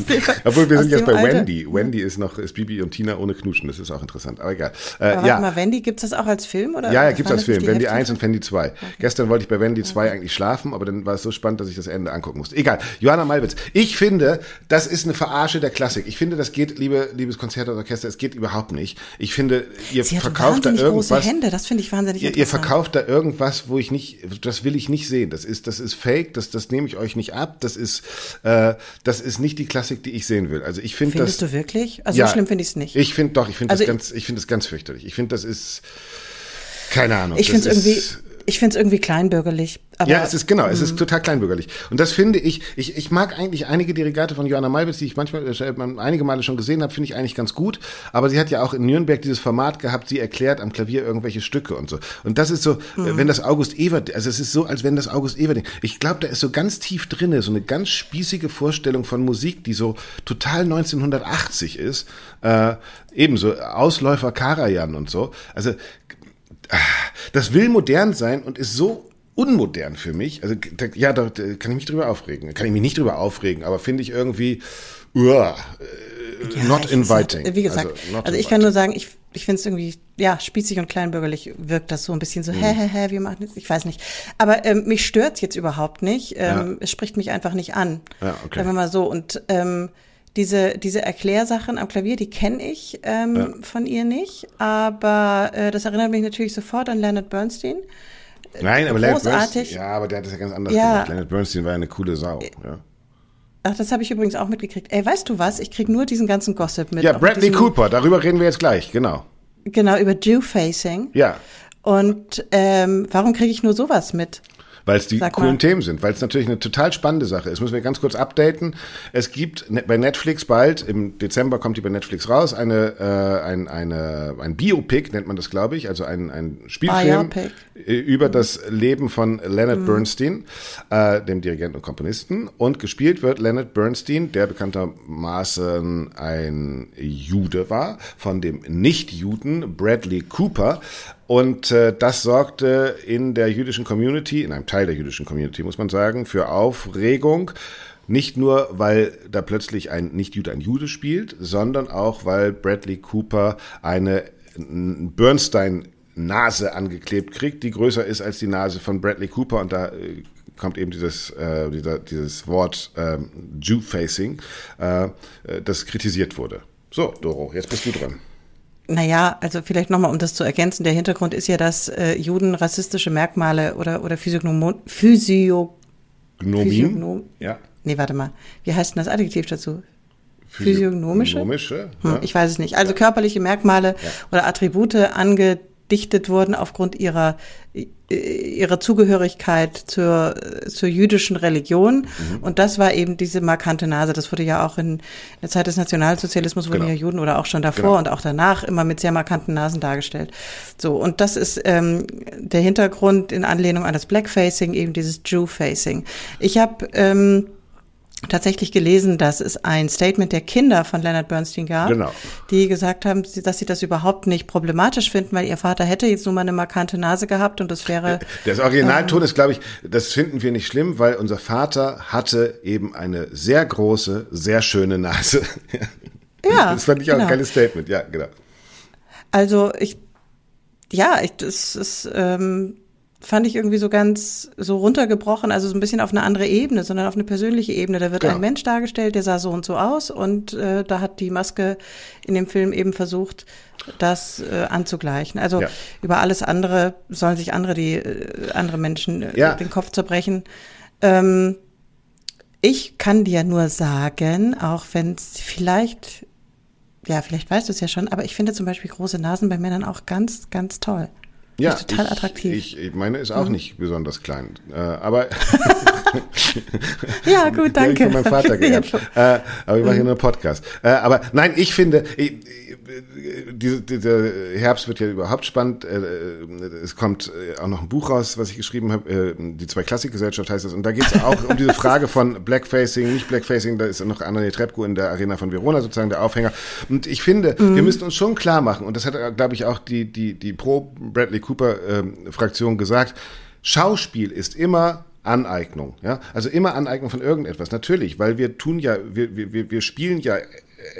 [LAUGHS] Obwohl wir sind jetzt bei Alter. Wendy. Wendy ist noch, ist Bibi und Tina ohne Knuschen. Das ist auch interessant. Aber egal. Äh, Aber ja. mal, Wendy, gibt es das auch als Film? Oder ja, ja gibt es als Film. Wendy 1 und Wendy 2. Okay. Gestern wollte ich bei Wendy 2 okay. eigentlich schlafen, aber dann war es so spannend, dass ich das Ende angucken musste. Egal. Johanna Malwitz. Ich finde, das ist eine Verarsche der Klassik. Ich finde, das geht, liebe, liebes Konzertorchester, es geht überhaupt nicht. Ich finde, ihr Sie verkauft da irgendwas. Große Hände. Das finde ich wahnsinnig ihr, ihr verkauft da irgendwas, wo ich nicht, das will ich nicht sehen. Das ist, das ist fake. Das, das nehme ich euch nicht ab. Das ist, äh, das ist nicht die Klassik, die ich sehen will. Also ich finde das. Findest du wirklich? Also ja, so schlimm finde ich es nicht. Ich finde doch, ich finde also das ganz, ich finde das ganz fürchterlich. Ich finde, das ist keine Ahnung. Ich finde es irgendwie, ich finde es irgendwie kleinbürgerlich. Ja, es ist genau, es ist mhm. total kleinbürgerlich. Und das finde ich, ich, ich mag eigentlich einige Derivate von Johanna Malwitz, die ich manchmal äh, einige Male schon gesehen habe, finde ich eigentlich ganz gut. Aber sie hat ja auch in Nürnberg dieses Format gehabt, sie erklärt am Klavier irgendwelche Stücke und so. Und das ist so, äh, mhm. wenn das August Evert, also es ist so, als wenn das August Evert, ich glaube, da ist so ganz tief drinne so eine ganz spießige Vorstellung von Musik, die so total 1980 ist. Äh, ebenso Ausläufer Karajan und so. Also das will modern sein und ist so unmodern für mich. Also ja, da, da kann ich mich drüber aufregen. Kann ich mich nicht drüber aufregen, aber finde ich irgendwie, uah, äh, ja, not inviting. Wie gesagt, also, also ich kann nur sagen, ich, ich finde es irgendwie, ja, spießig und kleinbürgerlich wirkt das so ein bisschen so, mhm. hä, hä, hä, wir machen jetzt, ich weiß nicht. Aber ähm, mich stört jetzt überhaupt nicht. Ähm, ja. Es spricht mich einfach nicht an. Ja, okay. Sagen wir mal so. Und ähm, diese, diese Erklärsachen am Klavier, die kenne ich ähm, ja. von ihr nicht, aber äh, das erinnert mich natürlich sofort an Leonard Bernstein. Nein, aber Leonard Bernstein, ja, aber der hat das ja ganz anders ja. gemacht. Leonard Bernstein war eine coole Sau. Ja. Ach, das habe ich übrigens auch mitgekriegt. Ey, weißt du was? Ich krieg nur diesen ganzen Gossip mit. Ja, Bradley Cooper, darüber reden wir jetzt gleich, genau. Genau, über Jew-Facing. Ja. Und ähm, warum kriege ich nur sowas mit? Weil es die Sag coolen mal. Themen sind, weil es natürlich eine total spannende Sache ist. Müssen wir ganz kurz updaten. Es gibt ne, bei Netflix bald, im Dezember kommt die bei Netflix raus, eine, äh, ein, eine, ein Biopic nennt man das, glaube ich, also ein, ein Spielfilm Biopic. über das Leben von Leonard mhm. Bernstein, äh, dem Dirigenten und Komponisten. Und gespielt wird Leonard Bernstein, der bekanntermaßen ein Jude war, von dem Nicht-Juden Bradley Cooper. Und äh, das sorgte in der jüdischen Community, in einem Teil der jüdischen Community, muss man sagen, für Aufregung. Nicht nur, weil da plötzlich ein Nicht-Jude ein Jude spielt, sondern auch, weil Bradley Cooper eine Bernstein Nase angeklebt kriegt, die größer ist als die Nase von Bradley Cooper und da äh, kommt eben dieses, äh, dieser, dieses Wort ähm, Jew-Facing, äh, äh das kritisiert wurde. So, Doro, jetzt bist du dran. Naja, also vielleicht nochmal, um das zu ergänzen, der Hintergrund ist ja, dass äh, Juden rassistische Merkmale oder, oder Physiognom Physio Physiognom ja. Nee, warte mal. Wie heißt denn das Adjektiv dazu? Physiognomische? Physiognomische hm, ja. Ich weiß es nicht. Also körperliche Merkmale ja. oder Attribute ange dichtet wurden aufgrund ihrer ihrer Zugehörigkeit zur zur jüdischen Religion mhm. und das war eben diese markante Nase das wurde ja auch in der Zeit des Nationalsozialismus wurden genau. ja Juden oder auch schon davor genau. und auch danach immer mit sehr markanten Nasen dargestellt so und das ist ähm, der Hintergrund in Anlehnung an das Blackfacing eben dieses Jew-Facing ich habe ähm, tatsächlich gelesen, dass es ein Statement der Kinder von Leonard Bernstein gab, genau. die gesagt haben, dass sie das überhaupt nicht problematisch finden, weil ihr Vater hätte jetzt nur mal eine markante Nase gehabt und das wäre. [LAUGHS] Das Originalton ähm, ist, glaube ich, das finden wir nicht schlimm, weil unser Vater hatte eben eine sehr große, sehr schöne Nase. [LAUGHS] ja. Das fand ich auch genau. ein geiles Statement, ja, genau. Also ich, ja, ich, das ist, ähm, fand ich irgendwie so ganz so runtergebrochen, also so ein bisschen auf eine andere Ebene, sondern auf eine persönliche Ebene. Da wird genau. ein Mensch dargestellt, der sah so und so aus und äh, da hat die Maske in dem Film eben versucht, das äh, anzugleichen. Also ja. über alles andere sollen sich andere die äh, andere Menschen äh, ja. den Kopf zerbrechen. Ähm, ich kann dir nur sagen, auch wenn es vielleicht, ja, vielleicht weißt du es ja schon, aber ich finde zum Beispiel große Nasen bei Männern auch ganz, ganz toll. Ja, total ich, attraktiv. Ich, meine ist auch mhm. nicht besonders klein, äh, aber [LAUGHS] [LAUGHS] [LAUGHS] ja gut, danke. Von meinem Vater [LAUGHS] geerbt. äh, aber ich mache hier mhm. nur Podcast. Äh, aber nein, ich finde, ich, diese, dieser Herbst wird ja überhaupt spannend. Äh, es kommt äh, auch noch ein Buch raus, was ich geschrieben habe. Äh, die zwei Klassikgesellschaft heißt es. Und da geht es auch um diese Frage von [LAUGHS] Blackfacing, nicht Blackfacing. Da ist noch Anna Netrebko in der Arena von Verona sozusagen der Aufhänger. Und ich finde, mhm. wir müssen uns schon klar machen, und das hat, glaube ich, auch die, die, die Pro-Bradley Cooper-Fraktion gesagt, Schauspiel ist immer Aneignung, ja, also immer Aneignung von irgendetwas. Natürlich, weil wir tun ja, wir, wir, wir spielen ja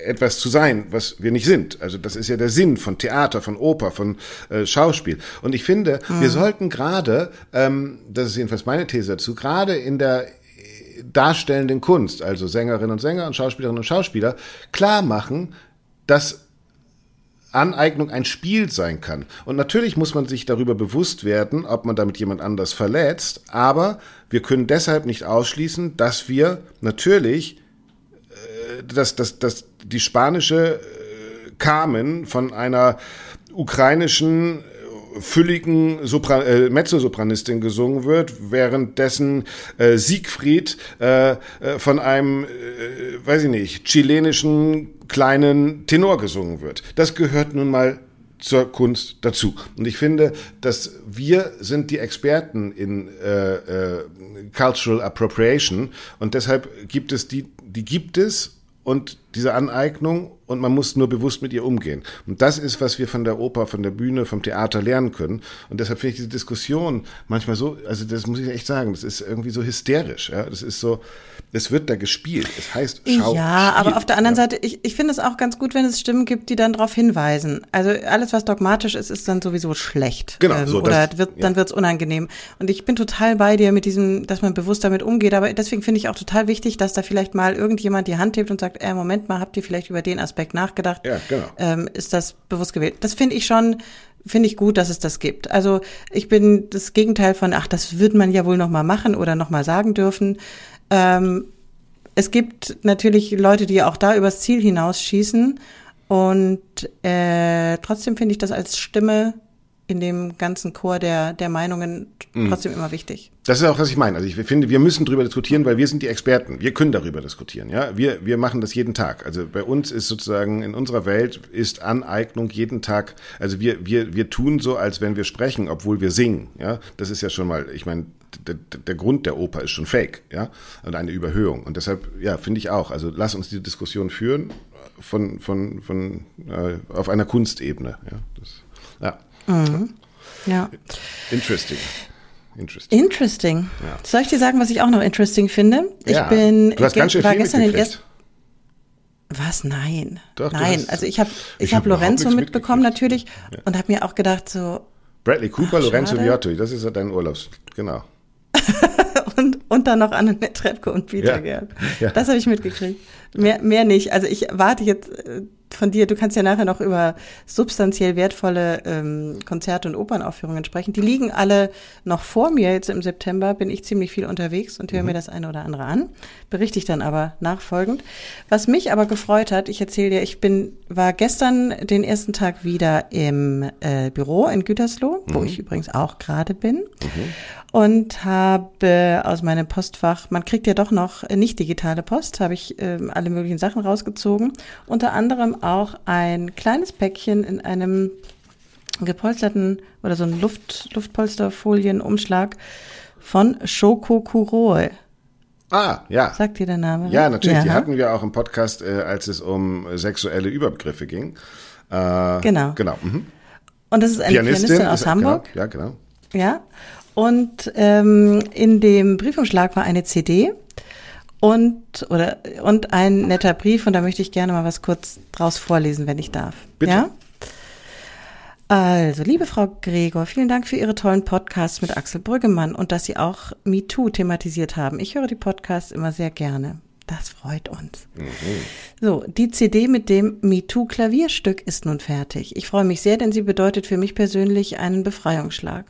etwas zu sein, was wir nicht sind. Also das ist ja der Sinn von Theater, von Oper, von äh, Schauspiel. Und ich finde, mhm. wir sollten gerade, ähm, das ist jedenfalls meine These dazu, gerade in der darstellenden Kunst, also Sängerinnen und Sänger und Schauspielerinnen und Schauspieler, klar machen, dass Aneignung ein Spiel sein kann. Und natürlich muss man sich darüber bewusst werden, ob man damit jemand anders verletzt, aber wir können deshalb nicht ausschließen, dass wir natürlich dass, dass, dass die spanische äh, Carmen von einer ukrainischen äh, fülligen Sopran äh, Mezzosopranistin gesungen wird, währenddessen äh, Siegfried äh, äh, von einem, äh, weiß ich nicht, chilenischen kleinen Tenor gesungen wird. Das gehört nun mal zur Kunst dazu. Und ich finde, dass wir sind die Experten in äh, äh, Cultural Appropriation und deshalb gibt es die, die gibt es und diese Aneignung und man muss nur bewusst mit ihr umgehen. Und das ist, was wir von der Oper, von der Bühne, vom Theater lernen können. Und deshalb finde ich diese Diskussion manchmal so, also das muss ich echt sagen, das ist irgendwie so hysterisch. Ja? Das ist so, es wird da gespielt. Es heißt Schau. Ja, aber auf der anderen ja. Seite, ich, ich finde es auch ganz gut, wenn es Stimmen gibt, die dann darauf hinweisen. Also alles, was dogmatisch ist, ist dann sowieso schlecht. Genau. Ähm, so, oder das, wird, ja. dann wird es unangenehm. Und ich bin total bei dir mit diesem, dass man bewusst damit umgeht. Aber deswegen finde ich auch total wichtig, dass da vielleicht mal irgendjemand die Hand hebt und sagt, äh, Moment mal, habt ihr vielleicht über den Aspekt nachgedacht? Ja, genau. Ähm, ist das bewusst gewählt? Das finde ich schon finde ich gut, dass es das gibt. Also ich bin das Gegenteil von, ach, das wird man ja wohl noch mal machen oder noch mal sagen dürfen. Ähm, es gibt natürlich Leute, die auch da übers Ziel hinausschießen. Und äh, trotzdem finde ich das als Stimme in dem ganzen Chor der, der Meinungen mhm. trotzdem immer wichtig. Das ist auch, was ich meine. Also ich finde, wir müssen darüber diskutieren, weil wir sind die Experten. Wir können darüber diskutieren. Ja, wir, wir machen das jeden Tag. Also bei uns ist sozusagen in unserer Welt ist Aneignung jeden Tag. Also wir, wir, wir tun so, als wenn wir sprechen, obwohl wir singen. Ja, das ist ja schon mal, ich meine, der, der Grund der Oper ist schon fake, ja, und eine Überhöhung. Und deshalb, ja, finde ich auch. Also lass uns diese Diskussion führen von, von, von äh, auf einer Kunstebene. Ja, das, ja. Mhm. Ja. Interesting. Interesting. Interesting. Ja. Soll ich dir sagen, was ich auch noch interesting finde? Ich ja. bin, du hast ganz schön war viel gestern in erst was? Nein. Doch, Nein, also ich habe ich, ich hab, hab Lorenzo mitbekommen natürlich ja. und habe mir auch gedacht so Bradley Cooper, ach, Lorenzo Viotto, das ist ja dein Urlaubs, genau. [LAUGHS] und, und dann noch Annette Trepke und Peter ja. Gerd. Ja. Das habe ich mitgekriegt. Mehr, mehr nicht. Also ich warte jetzt äh, von dir, du kannst ja nachher noch über substanziell wertvolle ähm, Konzerte und Opernaufführungen sprechen. Die liegen alle noch vor mir. Jetzt im September bin ich ziemlich viel unterwegs und höre mhm. mir das eine oder andere an. Berichte ich dann aber nachfolgend. Was mich aber gefreut hat, ich erzähle dir, ich bin, war gestern den ersten Tag wieder im äh, Büro in Gütersloh, mhm. wo ich übrigens auch gerade bin. Mhm und habe aus meinem Postfach, man kriegt ja doch noch nicht digitale Post, habe ich äh, alle möglichen Sachen rausgezogen. Unter anderem auch ein kleines Päckchen in einem gepolsterten oder so ein Luft, Luftpolsterfolienumschlag von Shoko Kuroe. Ah, ja. Sagt dir der Name? Ja, natürlich. Ja. Die hatten wir auch im Podcast, äh, als es um sexuelle Überbegriffe ging. Äh, genau. Genau. Mhm. Und das ist eine Pianistin, Pianistin aus ist, Hamburg. Genau, ja, genau. Ja. Und ähm, in dem Briefumschlag war eine CD und oder und ein netter Brief und da möchte ich gerne mal was kurz draus vorlesen, wenn ich darf. Bitte. Ja? Also, liebe Frau Gregor, vielen Dank für Ihre tollen Podcasts mit Axel Brüggemann und dass Sie auch MeToo thematisiert haben. Ich höre die Podcasts immer sehr gerne. Das freut uns. Mhm. So, die CD mit dem MeToo Klavierstück ist nun fertig. Ich freue mich sehr, denn sie bedeutet für mich persönlich einen Befreiungsschlag.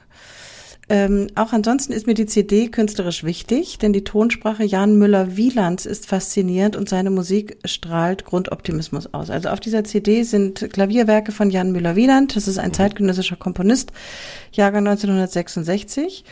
Ähm, auch ansonsten ist mir die CD künstlerisch wichtig, denn die Tonsprache Jan Müller-Wielands ist faszinierend und seine Musik strahlt Grundoptimismus aus. Also auf dieser CD sind Klavierwerke von Jan Müller-Wieland, das ist ein zeitgenössischer Komponist, Jahrgang 1966.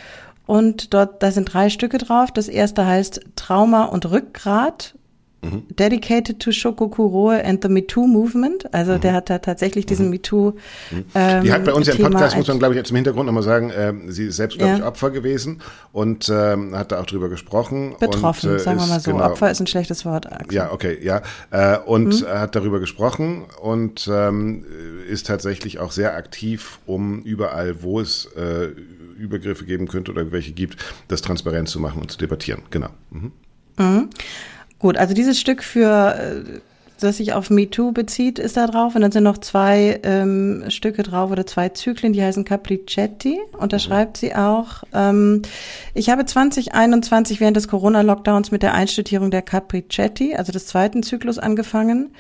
Und dort, da sind drei Stücke drauf. Das erste heißt Trauma und Rückgrat Mhm. Dedicated to Shokokuroe and the MeToo Movement. Also mhm. der hat da tatsächlich diesen mhm. MeToo. Mhm. Ähm, die hat bei uns ja im Podcast, muss man glaube ich jetzt im Hintergrund nochmal sagen, äh, sie ist selbst, glaube ja. ich, Opfer gewesen und ähm, hat da auch drüber gesprochen. Betroffen, und, äh, sagen wir mal so. Genau, Opfer ist ein schlechtes Wort. Axel. Ja, okay, ja. Äh, und mhm. hat darüber gesprochen und ähm, ist tatsächlich auch sehr aktiv, um überall, wo es äh, Übergriffe geben könnte oder welche gibt, das transparent zu machen und zu debattieren. Genau. Mhm. Mhm. Gut, also dieses Stück für äh, das sich auf Me Too bezieht, ist da drauf. Und dann sind noch zwei ähm, Stücke drauf oder zwei Zyklen, die heißen Capricetti. Und da mhm. schreibt sie auch, ähm, ich habe 2021 während des Corona-Lockdowns mit der Einstudierung der Capricetti, also des zweiten Zyklus, angefangen.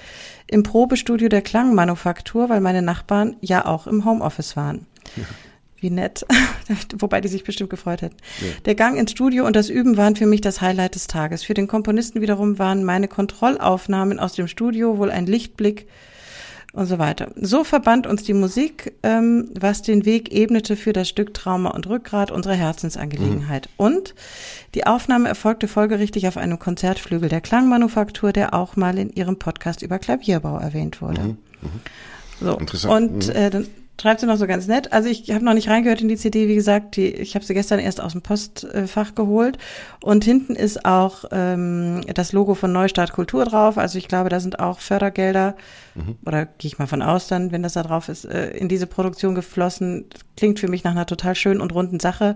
Im Probestudio der Klangmanufaktur, weil meine Nachbarn ja auch im Homeoffice waren. Ja. Wie nett. [LAUGHS] Wobei die sich bestimmt gefreut hätten. Ja. Der Gang ins Studio und das Üben waren für mich das Highlight des Tages. Für den Komponisten wiederum waren meine Kontrollaufnahmen aus dem Studio wohl ein Lichtblick und so weiter. So verband uns die Musik, ähm, was den Weg ebnete für das Stück Trauma und Rückgrat unserer Herzensangelegenheit. Mhm. Und die Aufnahme erfolgte folgerichtig auf einem Konzertflügel der Klangmanufaktur, der auch mal in ihrem Podcast über Klavierbau erwähnt wurde. Mhm. Mhm. So. Interessant. Und mhm. äh, dann schreibt sie noch so ganz nett. Also ich habe noch nicht reingehört in die CD, wie gesagt, die, ich habe sie gestern erst aus dem Postfach geholt. Und hinten ist auch ähm, das Logo von Neustart Kultur drauf. Also ich glaube, da sind auch Fördergelder, mhm. oder gehe ich mal von aus dann, wenn das da drauf ist, äh, in diese Produktion geflossen. Klingt für mich nach einer total schönen und runden Sache.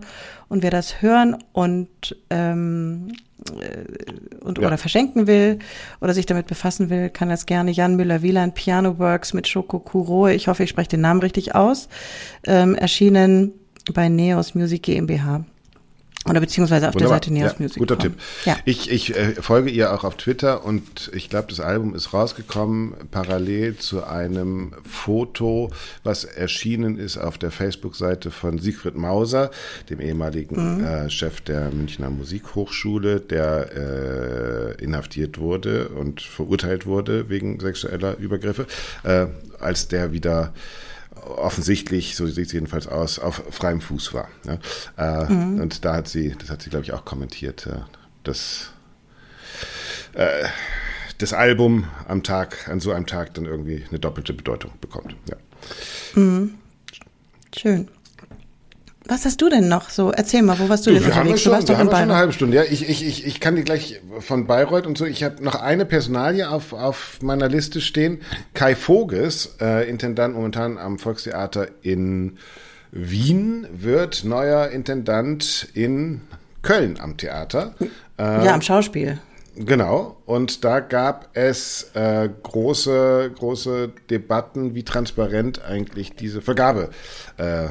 Und wer das hören und ähm, äh, und, ja. oder verschenken will oder sich damit befassen will, kann das gerne Jan Müller-Wieland Piano Works mit Shoko Kuroe, ich hoffe, ich spreche den Namen richtig aus, ähm, erschienen bei Neos Music GmbH. Oder beziehungsweise auf Wunderbar. der Seite Neos ja, Music. Guter Tipp. Ja. Ich, ich äh, folge ihr auch auf Twitter und ich glaube, das Album ist rausgekommen parallel zu einem Foto, was erschienen ist auf der Facebook-Seite von Siegfried Mauser, dem ehemaligen mhm. äh, Chef der Münchner Musikhochschule, der äh, inhaftiert wurde und verurteilt wurde wegen sexueller Übergriffe, äh, als der wieder offensichtlich, so sieht es jedenfalls aus, auf freiem Fuß war. Ja. Äh, mhm. Und da hat sie, das hat sie, glaube ich, auch kommentiert, äh, dass äh, das Album am Tag, an so einem Tag dann irgendwie eine doppelte Bedeutung bekommt. Ja. Mhm. Schön. Was hast du denn noch so? Erzähl mal, wo warst du, du denn unterwegs? Schon, du warst doch in Bayreuth. Schon eine halbe Stunde. Ja, ich, ich, ich, ich kann dir gleich von Bayreuth und so. Ich habe noch eine Personalie auf, auf meiner Liste stehen. Kai Voges, äh, Intendant momentan am Volkstheater in Wien, wird neuer Intendant in Köln am Theater. Äh, ja, am Schauspiel. Genau, und da gab es äh, große, große Debatten, wie transparent eigentlich diese Vergabe äh,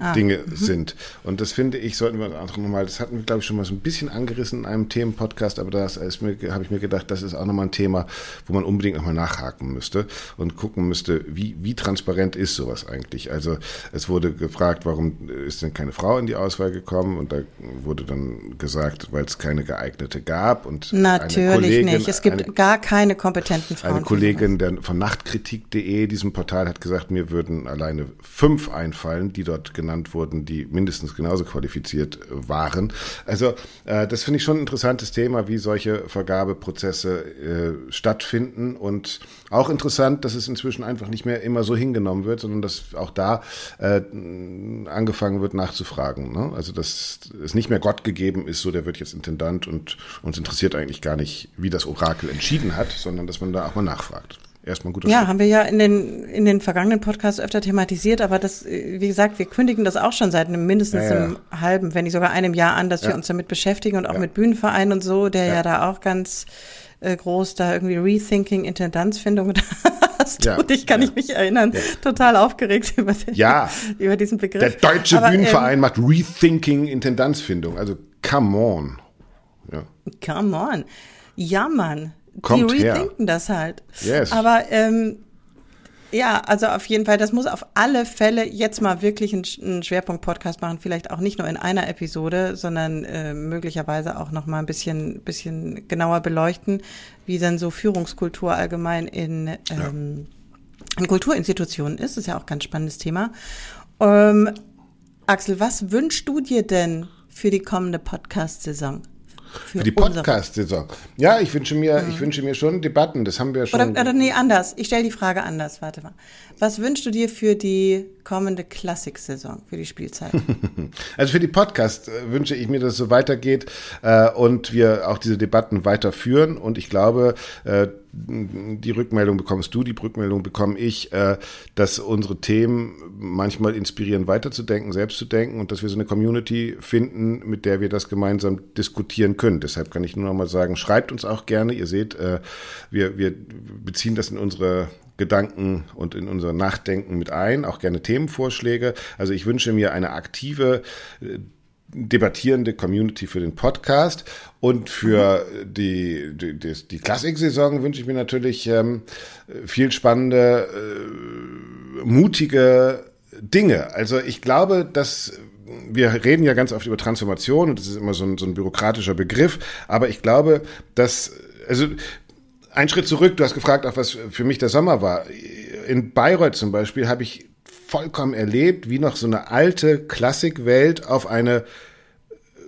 ah, Dinge mhm. sind. Und das finde ich, sollten wir auch nochmal, das hatten wir, glaube ich, schon mal so ein bisschen angerissen in einem Themenpodcast, aber das habe ich mir gedacht, das ist auch nochmal ein Thema, wo man unbedingt nochmal nachhaken müsste und gucken müsste, wie, wie transparent ist sowas eigentlich. Also es wurde gefragt, warum ist denn keine Frau in die Auswahl gekommen? Und da wurde dann gesagt, weil es keine geeignete gab. Und Natürlich Kollegin, nicht. Es gibt eine, gar keine kompetenten Frauen. Eine Kollegin der, von Nachtkritik.de, diesem Portal, hat gesagt, mir würden alleine fünf einfallen, die dort genannt genannt wurden, die mindestens genauso qualifiziert waren. Also äh, das finde ich schon ein interessantes Thema, wie solche Vergabeprozesse äh, stattfinden und auch interessant, dass es inzwischen einfach nicht mehr immer so hingenommen wird, sondern dass auch da äh, angefangen wird nachzufragen. Ne? Also dass es nicht mehr Gott gegeben ist, so der wird jetzt Intendant und uns interessiert eigentlich gar nicht, wie das Orakel entschieden hat, sondern dass man da auch mal nachfragt erstmal ein guter Ja, Schritt. haben wir ja in den, in den vergangenen Podcasts öfter thematisiert, aber das, wie gesagt, wir kündigen das auch schon seit einem mindestens ja, ja. einem halben, wenn nicht sogar einem Jahr an, dass ja. wir uns damit beschäftigen und auch mit Bühnenvereinen und so, der ja, da auch ganz äh, groß da irgendwie Rethinking Intendanzfindung [LAUGHS] hast ja, und ich kann ich mich erinnern, total aufgeregt über, den, ja, über diesen Begriff. Der Deutsche aber, Bühnenverein ähm, macht Rethinking Intendanzfindung, also come on. Ja. Come on. Ja, Mann. Kommt die rethinken her. das halt. Yes. Aber ähm, Ja, also auf jeden Fall, das muss auf alle Fälle jetzt mal wirklich einen, Schwerpunkt-Podcast machen, vielleicht auch nicht nur in einer Episode, sondern äh, möglicherweise auch noch mal ein bisschen, bisschen genauer beleuchten, wie denn so Führungskultur allgemein in, ähm, in Kulturinstitutionen ist. Das ist ja auch ein ganz spannendes Thema. Ähm, Axel, was wünschst du dir denn für die kommende Podcast-Saison? Für, für die Podcast-Saison. Ja, ich wünsche mir, mhm. ich wünsche mir schon Debatten. Das haben wir schon. Oder, oder nee, anders. Ich stelle die Frage anders. Warte mal. Was wünschst du dir für die kommende Klassik-Saison, für die Spielzeit? [LAUGHS] also für die Podcast äh, wünsche ich mir, dass es so weitergeht äh, und wir auch diese Debatten weiterführen. Und ich glaube, äh, die Rückmeldung bekommst du, die Rückmeldung bekomme ich, äh, dass unsere Themen manchmal inspirieren, weiterzudenken, selbst zu denken und dass wir so eine Community finden, mit der wir das gemeinsam diskutieren können. Deshalb kann ich nur noch mal sagen, schreibt uns auch gerne. Ihr seht, äh, wir, wir beziehen das in unsere Gedanken und in unser Nachdenken mit ein, auch gerne Themenvorschläge. Also ich wünsche mir eine aktive äh, debattierende Community für den Podcast und für die, die, die, die Klassiksaison wünsche ich mir natürlich ähm, viel spannende, äh, mutige Dinge. Also ich glaube, dass wir reden ja ganz oft über Transformation und das ist immer so ein, so ein bürokratischer Begriff, aber ich glaube, dass, also ein Schritt zurück, du hast gefragt, auch was für mich der Sommer war. In Bayreuth zum Beispiel habe ich vollkommen erlebt, wie noch so eine alte Klassikwelt auf eine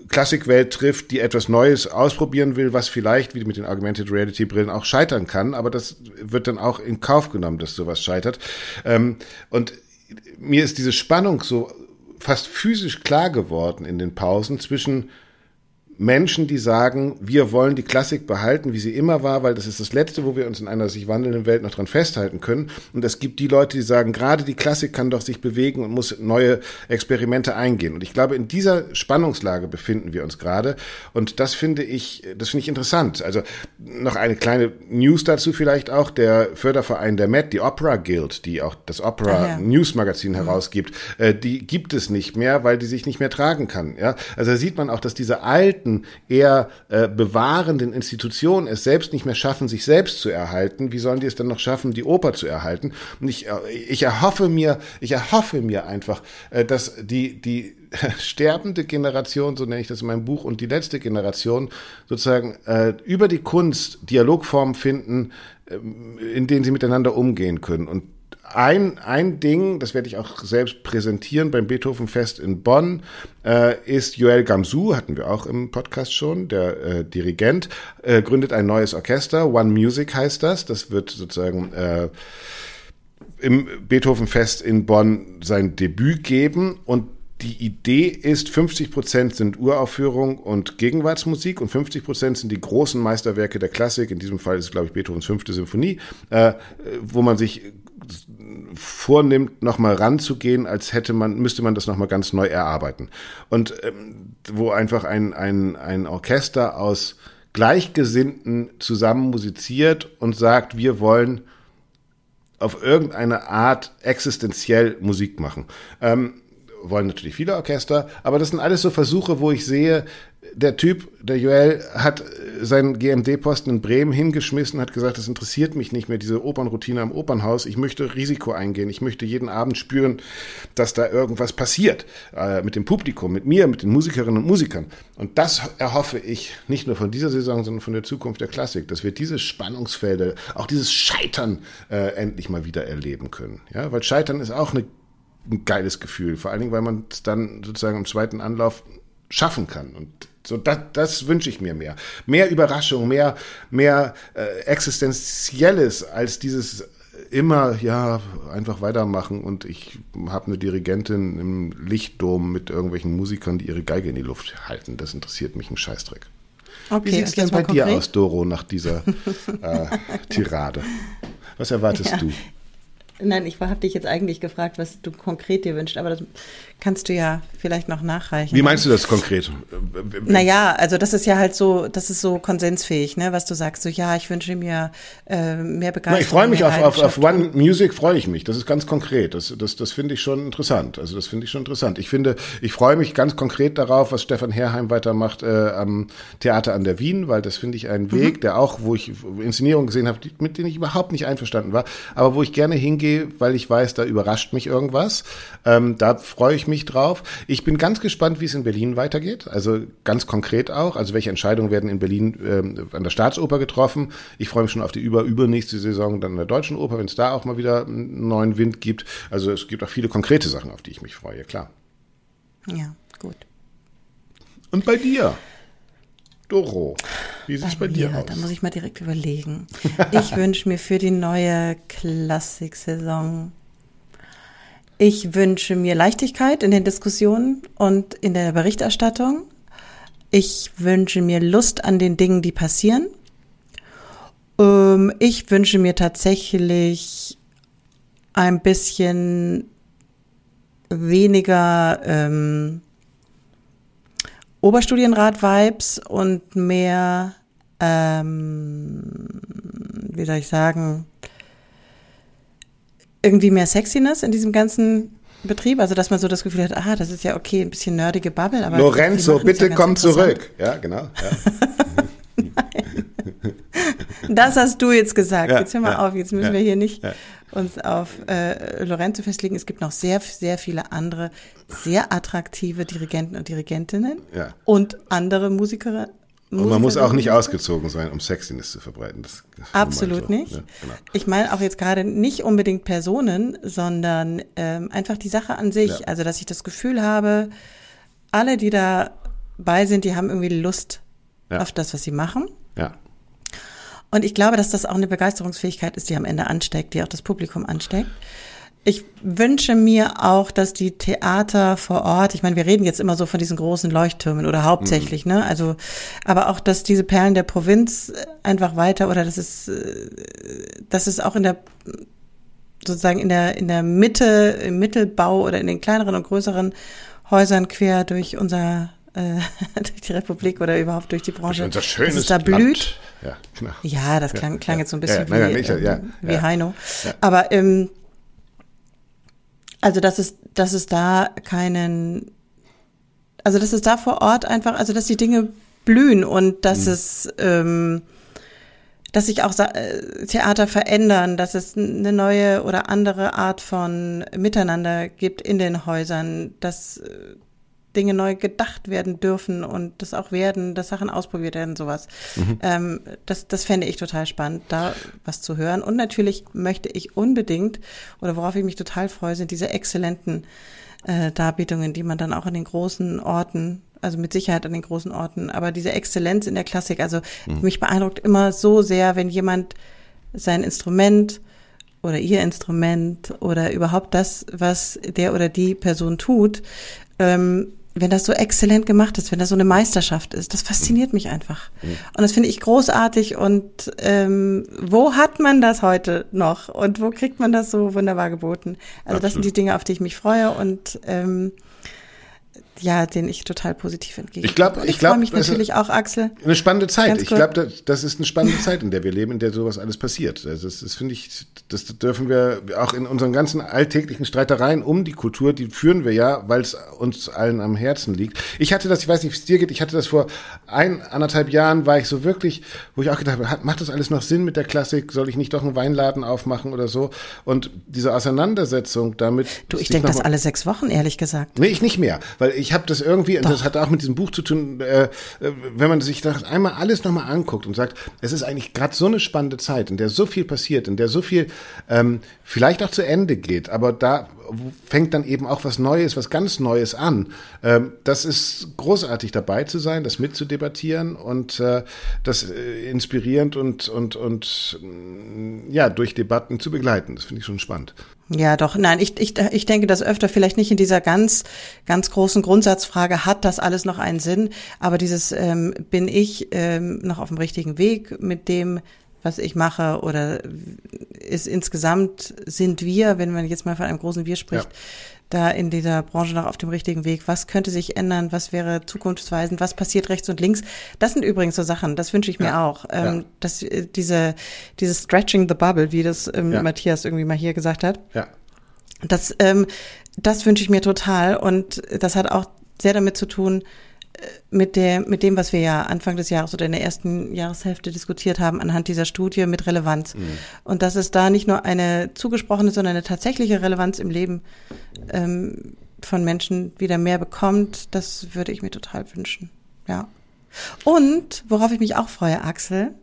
Klassikwelt trifft, die etwas Neues ausprobieren will, was vielleicht, wie mit den Augmented Reality Brillen, auch scheitern kann. Aber das wird dann auch in Kauf genommen, dass sowas scheitert. Ähm, und mir ist diese Spannung so fast physisch klar geworden in den Pausen zwischen Menschen, die sagen, wir wollen die Klassik behalten, wie sie immer war, weil das ist das Letzte, wo wir uns in einer sich wandelnden Welt noch dran festhalten können. Und es gibt die Leute, die sagen, gerade die Klassik kann doch sich bewegen und muss neue Experimente eingehen. Und ich glaube, in dieser Spannungslage befinden wir uns gerade. Und das finde ich, das finde ich interessant. Also noch eine kleine News dazu vielleicht auch. Der Förderverein der Met, die Opera Guild, die auch das Opera ah, ja. News Magazin mhm. herausgibt, äh, die gibt es nicht mehr, weil die sich nicht mehr tragen kann. Ja, also da sieht man auch, dass diese alten alten, eher äh, bewahrenden Institutionen es selbst nicht mehr schaffen, sich selbst zu erhalten, wie sollen die es dann noch schaffen, die Oper zu erhalten? Und ich, äh, ich erhoffe mir, ich erhoffe mir einfach, äh, dass die, die [LAUGHS] sterbende Generation, so nenne ich das in meinem Buch, und die letzte Generation sozusagen äh, über die Kunst Dialogformen finden, äh, in denen sie miteinander umgehen können. Und ein, ein Ding, das werde ich auch selbst präsentieren beim Beethovenfest in Bonn, äh, ist Joel Gamsu, hatten wir auch im Podcast schon, der äh, Dirigent, äh, gründet ein neues Orchester, One Music heißt das. Das wird sozusagen äh, im Beethovenfest in Bonn sein Debüt geben und die Idee ist, 50 Prozent sind Uraufführung und Gegenwartsmusik und 50 Prozent sind die großen Meisterwerke der Klassik. In diesem Fall ist es, glaube ich, Beethovens fünfte Symphonie, äh, wo man sich vornimmt, nochmal ranzugehen, als hätte man, müsste man das nochmal ganz neu erarbeiten. Und ähm, wo einfach ein, ein, ein Orchester aus Gleichgesinnten zusammen musiziert und sagt, wir wollen auf irgendeine Art existenziell Musik machen. Ähm, wollen natürlich viele Orchester, aber das sind alles so Versuche, wo ich sehe, der Typ, der Joel, hat seinen GMD-Posten in Bremen hingeschmissen, hat gesagt, das interessiert mich nicht mehr, diese Opernroutine am Opernhaus. Ich möchte Risiko eingehen. Ich möchte jeden Abend spüren, dass da irgendwas passiert. Äh, mit dem Publikum, mit mir, mit den Musikerinnen und Musikern. Und das erhoffe ich nicht nur von dieser Saison, sondern von der Zukunft der Klassik, dass wir diese Spannungsfelder, auch dieses Scheitern äh, endlich mal wieder erleben können. Ja, weil Scheitern ist auch eine ein geiles Gefühl. Vor allen Dingen, weil man es dann sozusagen im zweiten Anlauf schaffen kann. Und so, das, das wünsche ich mir mehr. Mehr Überraschung, mehr, mehr äh, Existenzielles als dieses immer, ja, einfach weitermachen und ich habe eine Dirigentin im Lichtdom mit irgendwelchen Musikern, die ihre Geige in die Luft halten. Das interessiert mich ein Scheißdreck. Okay, Wie sieht es denn bei dir aus, Doro, nach dieser äh, [LAUGHS] Tirade? Was erwartest ja. du? Nein, ich habe dich jetzt eigentlich gefragt, was du konkret dir wünschst, aber das kannst du ja vielleicht noch nachreichen. Wie meinst du das konkret? Naja, also das ist ja halt so, das ist so konsensfähig, ne, was du sagst. So, ja, ich wünsche mir äh, mehr Begeisterung. Na, ich freue mich auf, auf, auf One Music, freue ich mich. Das ist ganz konkret. Das, das, das finde ich schon interessant. Also das finde ich schon interessant. Ich finde, ich freue mich ganz konkret darauf, was Stefan Herrheim weitermacht äh, am Theater an der Wien, weil das finde ich einen Weg, mhm. der auch, wo ich Inszenierungen gesehen habe, mit denen ich überhaupt nicht einverstanden war, aber wo ich gerne hingehe hingehe, weil ich weiß, da überrascht mich irgendwas. Ähm, da freue ich mich drauf. Ich bin ganz gespannt, wie es in Berlin weitergeht. Also ganz konkret auch. Also welche Entscheidungen werden in Berlin ähm, an der Staatsoper getroffen. Ich freue mich schon auf die über übernächste Saison dann in der Deutschen Oper, wenn es da auch mal wieder einen neuen Wind gibt. Also es gibt auch viele konkrete Sachen, auf die ich mich freue, klar. Ja, gut. Und bei dir? Doro, wie sieht es bei, bei dir aus? Da muss ich mal direkt überlegen. Ich [LAUGHS] wünsche mir für die neue Klassiksaison, ich wünsche mir Leichtigkeit in den Diskussionen und in der Berichterstattung. Ich wünsche mir Lust an den Dingen, die passieren. Ähm, ich wünsche mir tatsächlich ein bisschen weniger ähm, Oberstudienrat-Vibes und mehr, ähm, wie soll ich sagen, irgendwie mehr Sexiness in diesem ganzen Betrieb, also dass man so das Gefühl hat, ah, das ist ja okay, ein bisschen nerdige Bubble, aber Lorenzo, bitte ja komm zurück. Ja, genau. Ja. [LAUGHS] das hast du jetzt gesagt. Ja, jetzt hör mal auf, jetzt müssen wir hier nicht uns auf äh, Lorenzo festlegen. Es gibt noch sehr, sehr viele andere sehr attraktive Dirigenten und Dirigentinnen und andere Musiker. Und man muss auch nicht ausgezogen sein, um Sexiness zu verbreiten. Das, Absolut so. nicht. Ja, genau. Ich meine auch jetzt gerade nicht unbedingt Personen, sondern ähm, einfach die Sache an sich. Ja. Also, dass ich das Gefühl habe, alle, die dabei sind, die haben irgendwie Lust ja. auf das, was sie machen. Ja. Und ich glaube, dass das auch eine Begeisterungsfähigkeit ist, die am Ende ansteckt, die auch das Publikum ansteckt. Ich wünsche mir auch, dass die Theater vor Ort, ich meine, wir reden jetzt immer so von diesen großen Leuchttürmen oder hauptsächlich, mhm. ne? Also, aber auch, dass diese Perlen der Provinz einfach weiter oder dass es, dass es auch in der sozusagen in der in der Mitte im Mittelbau oder in den kleineren und größeren Häusern quer durch unser äh, [LAUGHS] durch die Republik oder überhaupt durch die Branche, durch unser schönes dass es da blüht. Ja, genau. ja, das klang, klang ja, jetzt so ein bisschen ja, nein, wie, nein, ja, ähm, wie Heino. Aber ähm, also dass es, dass es da keinen, also dass es da vor Ort einfach, also dass die Dinge blühen und dass mhm. es ähm, dass sich auch äh, Theater verändern, dass es eine neue oder andere Art von Miteinander gibt in den Häusern, dass äh, Dinge neu gedacht werden dürfen und das auch werden, dass Sachen ausprobiert werden, sowas. Mhm. Ähm, das, das fände ich total spannend, da was zu hören. Und natürlich möchte ich unbedingt, oder worauf ich mich total freue, sind diese exzellenten äh, Darbietungen, die man dann auch in den großen Orten, also mit Sicherheit an den großen Orten, aber diese Exzellenz in der Klassik, also mhm. mich beeindruckt immer so sehr, wenn jemand sein Instrument oder ihr Instrument oder überhaupt das, was der oder die Person tut, ähm, wenn das so exzellent gemacht ist, wenn das so eine Meisterschaft ist, das fasziniert mich einfach. Und das finde ich großartig. Und ähm, wo hat man das heute noch? Und wo kriegt man das so wunderbar geboten? Also Absolut. das sind die Dinge, auf die ich mich freue. Und ähm, ja, den ich total positiv entgegen. Ich glaube, ich, ich glaube, mich natürlich auch, Axel. Eine spannende Zeit. Ich glaube, das, das, ist eine spannende Zeit, in der wir leben, in der sowas alles passiert. Also das, das finde ich, das dürfen wir auch in unseren ganzen alltäglichen Streitereien um die Kultur, die führen wir ja, weil es uns allen am Herzen liegt. Ich hatte das, ich weiß nicht, wie es dir geht, ich hatte das vor ein, anderthalb Jahren, war ich so wirklich, wo ich auch gedacht habe, macht das alles noch Sinn mit der Klassik? Soll ich nicht doch einen Weinladen aufmachen oder so? Und diese Auseinandersetzung damit. Du, ich denke das alle sechs Wochen, ehrlich gesagt. Nee, ich nicht mehr, weil ich habe das irgendwie, und das hat auch mit diesem Buch zu tun, äh, wenn man sich das einmal alles nochmal anguckt und sagt, es ist eigentlich gerade so eine spannende Zeit, in der so viel passiert, in der so viel ähm, vielleicht auch zu Ende geht, aber da fängt dann eben auch was Neues, was ganz Neues an. Ähm, das ist großartig dabei zu sein, das mitzudebattieren und äh, das äh, inspirierend und, und, und ja, durch Debatten zu begleiten. Das finde ich schon spannend. Ja, doch. Nein, ich, ich, ich denke das öfter vielleicht nicht in dieser ganz, ganz großen Grundsatzfrage, hat das alles noch einen Sinn? Aber dieses, ähm, bin ich ähm, noch auf dem richtigen Weg mit dem, was ich mache oder ist insgesamt sind wir, wenn man jetzt mal von einem großen Wir spricht, ja. da in dieser Branche noch auf dem richtigen Weg? Was könnte sich ändern? Was wäre zukunftsweisend? Was passiert rechts und links? Das sind übrigens so Sachen, das wünsche ich mir ja. auch. Ähm, ja. dass äh, diese, dieses Stretching the Bubble, wie das ähm, Matthias irgendwie mal hier gesagt hat. Ja. Das, ähm, das wünsche ich mir total und das hat auch sehr damit zu tun, mit, der, mit dem, was wir ja Anfang des Jahres oder in der ersten Jahreshälfte diskutiert haben, anhand dieser Studie mit Relevanz. Mhm. Und dass es da nicht nur eine zugesprochene, sondern eine tatsächliche Relevanz im Leben ähm, von Menschen wieder mehr bekommt, das würde ich mir total wünschen. Ja. Und worauf ich mich auch freue, Axel,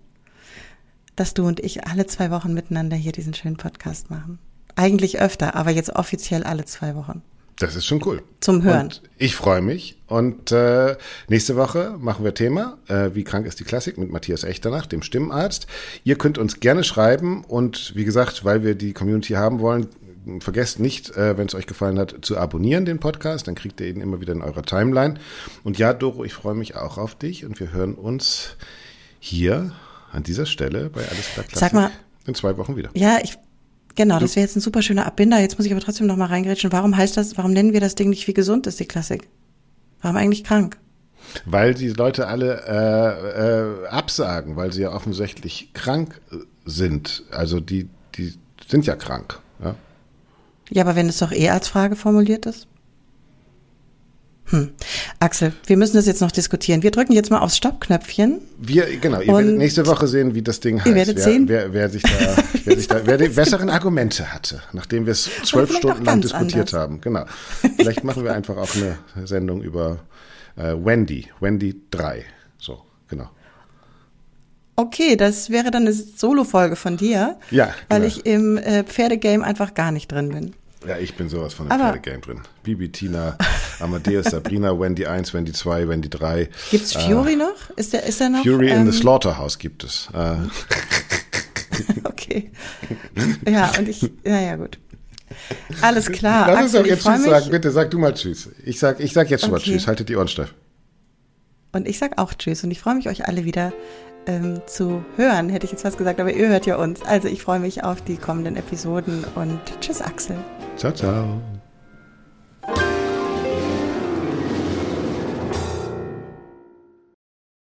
dass du und ich alle zwei Wochen miteinander hier diesen schönen Podcast machen. Eigentlich öfter, aber jetzt offiziell alle zwei Wochen. Das ist schon cool. Zum Hören. Und ich freue mich. Und äh, nächste Woche machen wir Thema, äh, wie krank ist die Klassik mit Matthias Echternach, dem Stimmarzt. Ihr könnt uns gerne schreiben und wie gesagt, weil wir die Community haben wollen, vergesst nicht, äh, wenn es euch gefallen hat, zu abonnieren den Podcast. Dann kriegt ihr ihn immer wieder in eurer Timeline. Und ja, Doro, ich freue mich auch auf dich und wir hören uns hier an dieser Stelle bei Alles klar Klassik Sag mal, in zwei Wochen wieder. Ja, ich Genau, das wäre jetzt ein super schöner Abbinder. Jetzt muss ich aber trotzdem noch mal reingrätschen. Warum heißt das, warum nennen wir das Ding nicht wie gesund ist die Klassik? Warum eigentlich krank? Weil die Leute alle äh, äh, absagen, weil sie ja offensichtlich krank äh, sind. Also die, die sind ja krank. Ja, ja aber wenn es doch eh als Frage formuliert ist? Hm. Axel, wir müssen das jetzt noch diskutieren. Wir drücken jetzt mal aufs Stoppknöpfchen. Wir, genau, ihr werdet nächste Woche sehen, wie das Ding heißt. Ihr werdet wer, sehen. Wer, wer sich da, [LAUGHS] wer sich da, wer die besseren Argumente hatte, nachdem wir es zwölf Stunden lang diskutiert anders. haben. Genau. Vielleicht machen wir einfach auch eine Sendung über äh, Wendy, Wendy 3. So, genau. Okay, das wäre dann eine Solo-Folge von dir. Ja, genau. Weil ich im äh, Pferdegame einfach gar nicht drin bin. Ja, ich bin sowas von dem Pferdegame drin. Bibi, Tina, [LAUGHS] Amadeus, Sabrina, Wendy 1, Wendy 2, Wendy 3. Gibt's Fury äh, noch? Ist der, ist der noch? Fury ähm, in the ähm, Slaughterhouse gibt es. Äh. [LAUGHS] okay. Ja, und ich, naja, gut. Alles klar. Lass uns doch jetzt Tschüss sagen. Bitte sag du mal Tschüss. Ich sag, ich sag jetzt schon okay. mal Tschüss. Haltet die Ohren steif. Und ich sag auch Tschüss. Und ich freue mich, euch alle wieder ähm, zu hören, hätte ich jetzt was gesagt, aber ihr hört ja uns. Also ich freue mich auf die kommenden Episoden und Tschüss, Axel. Ciao, ciao.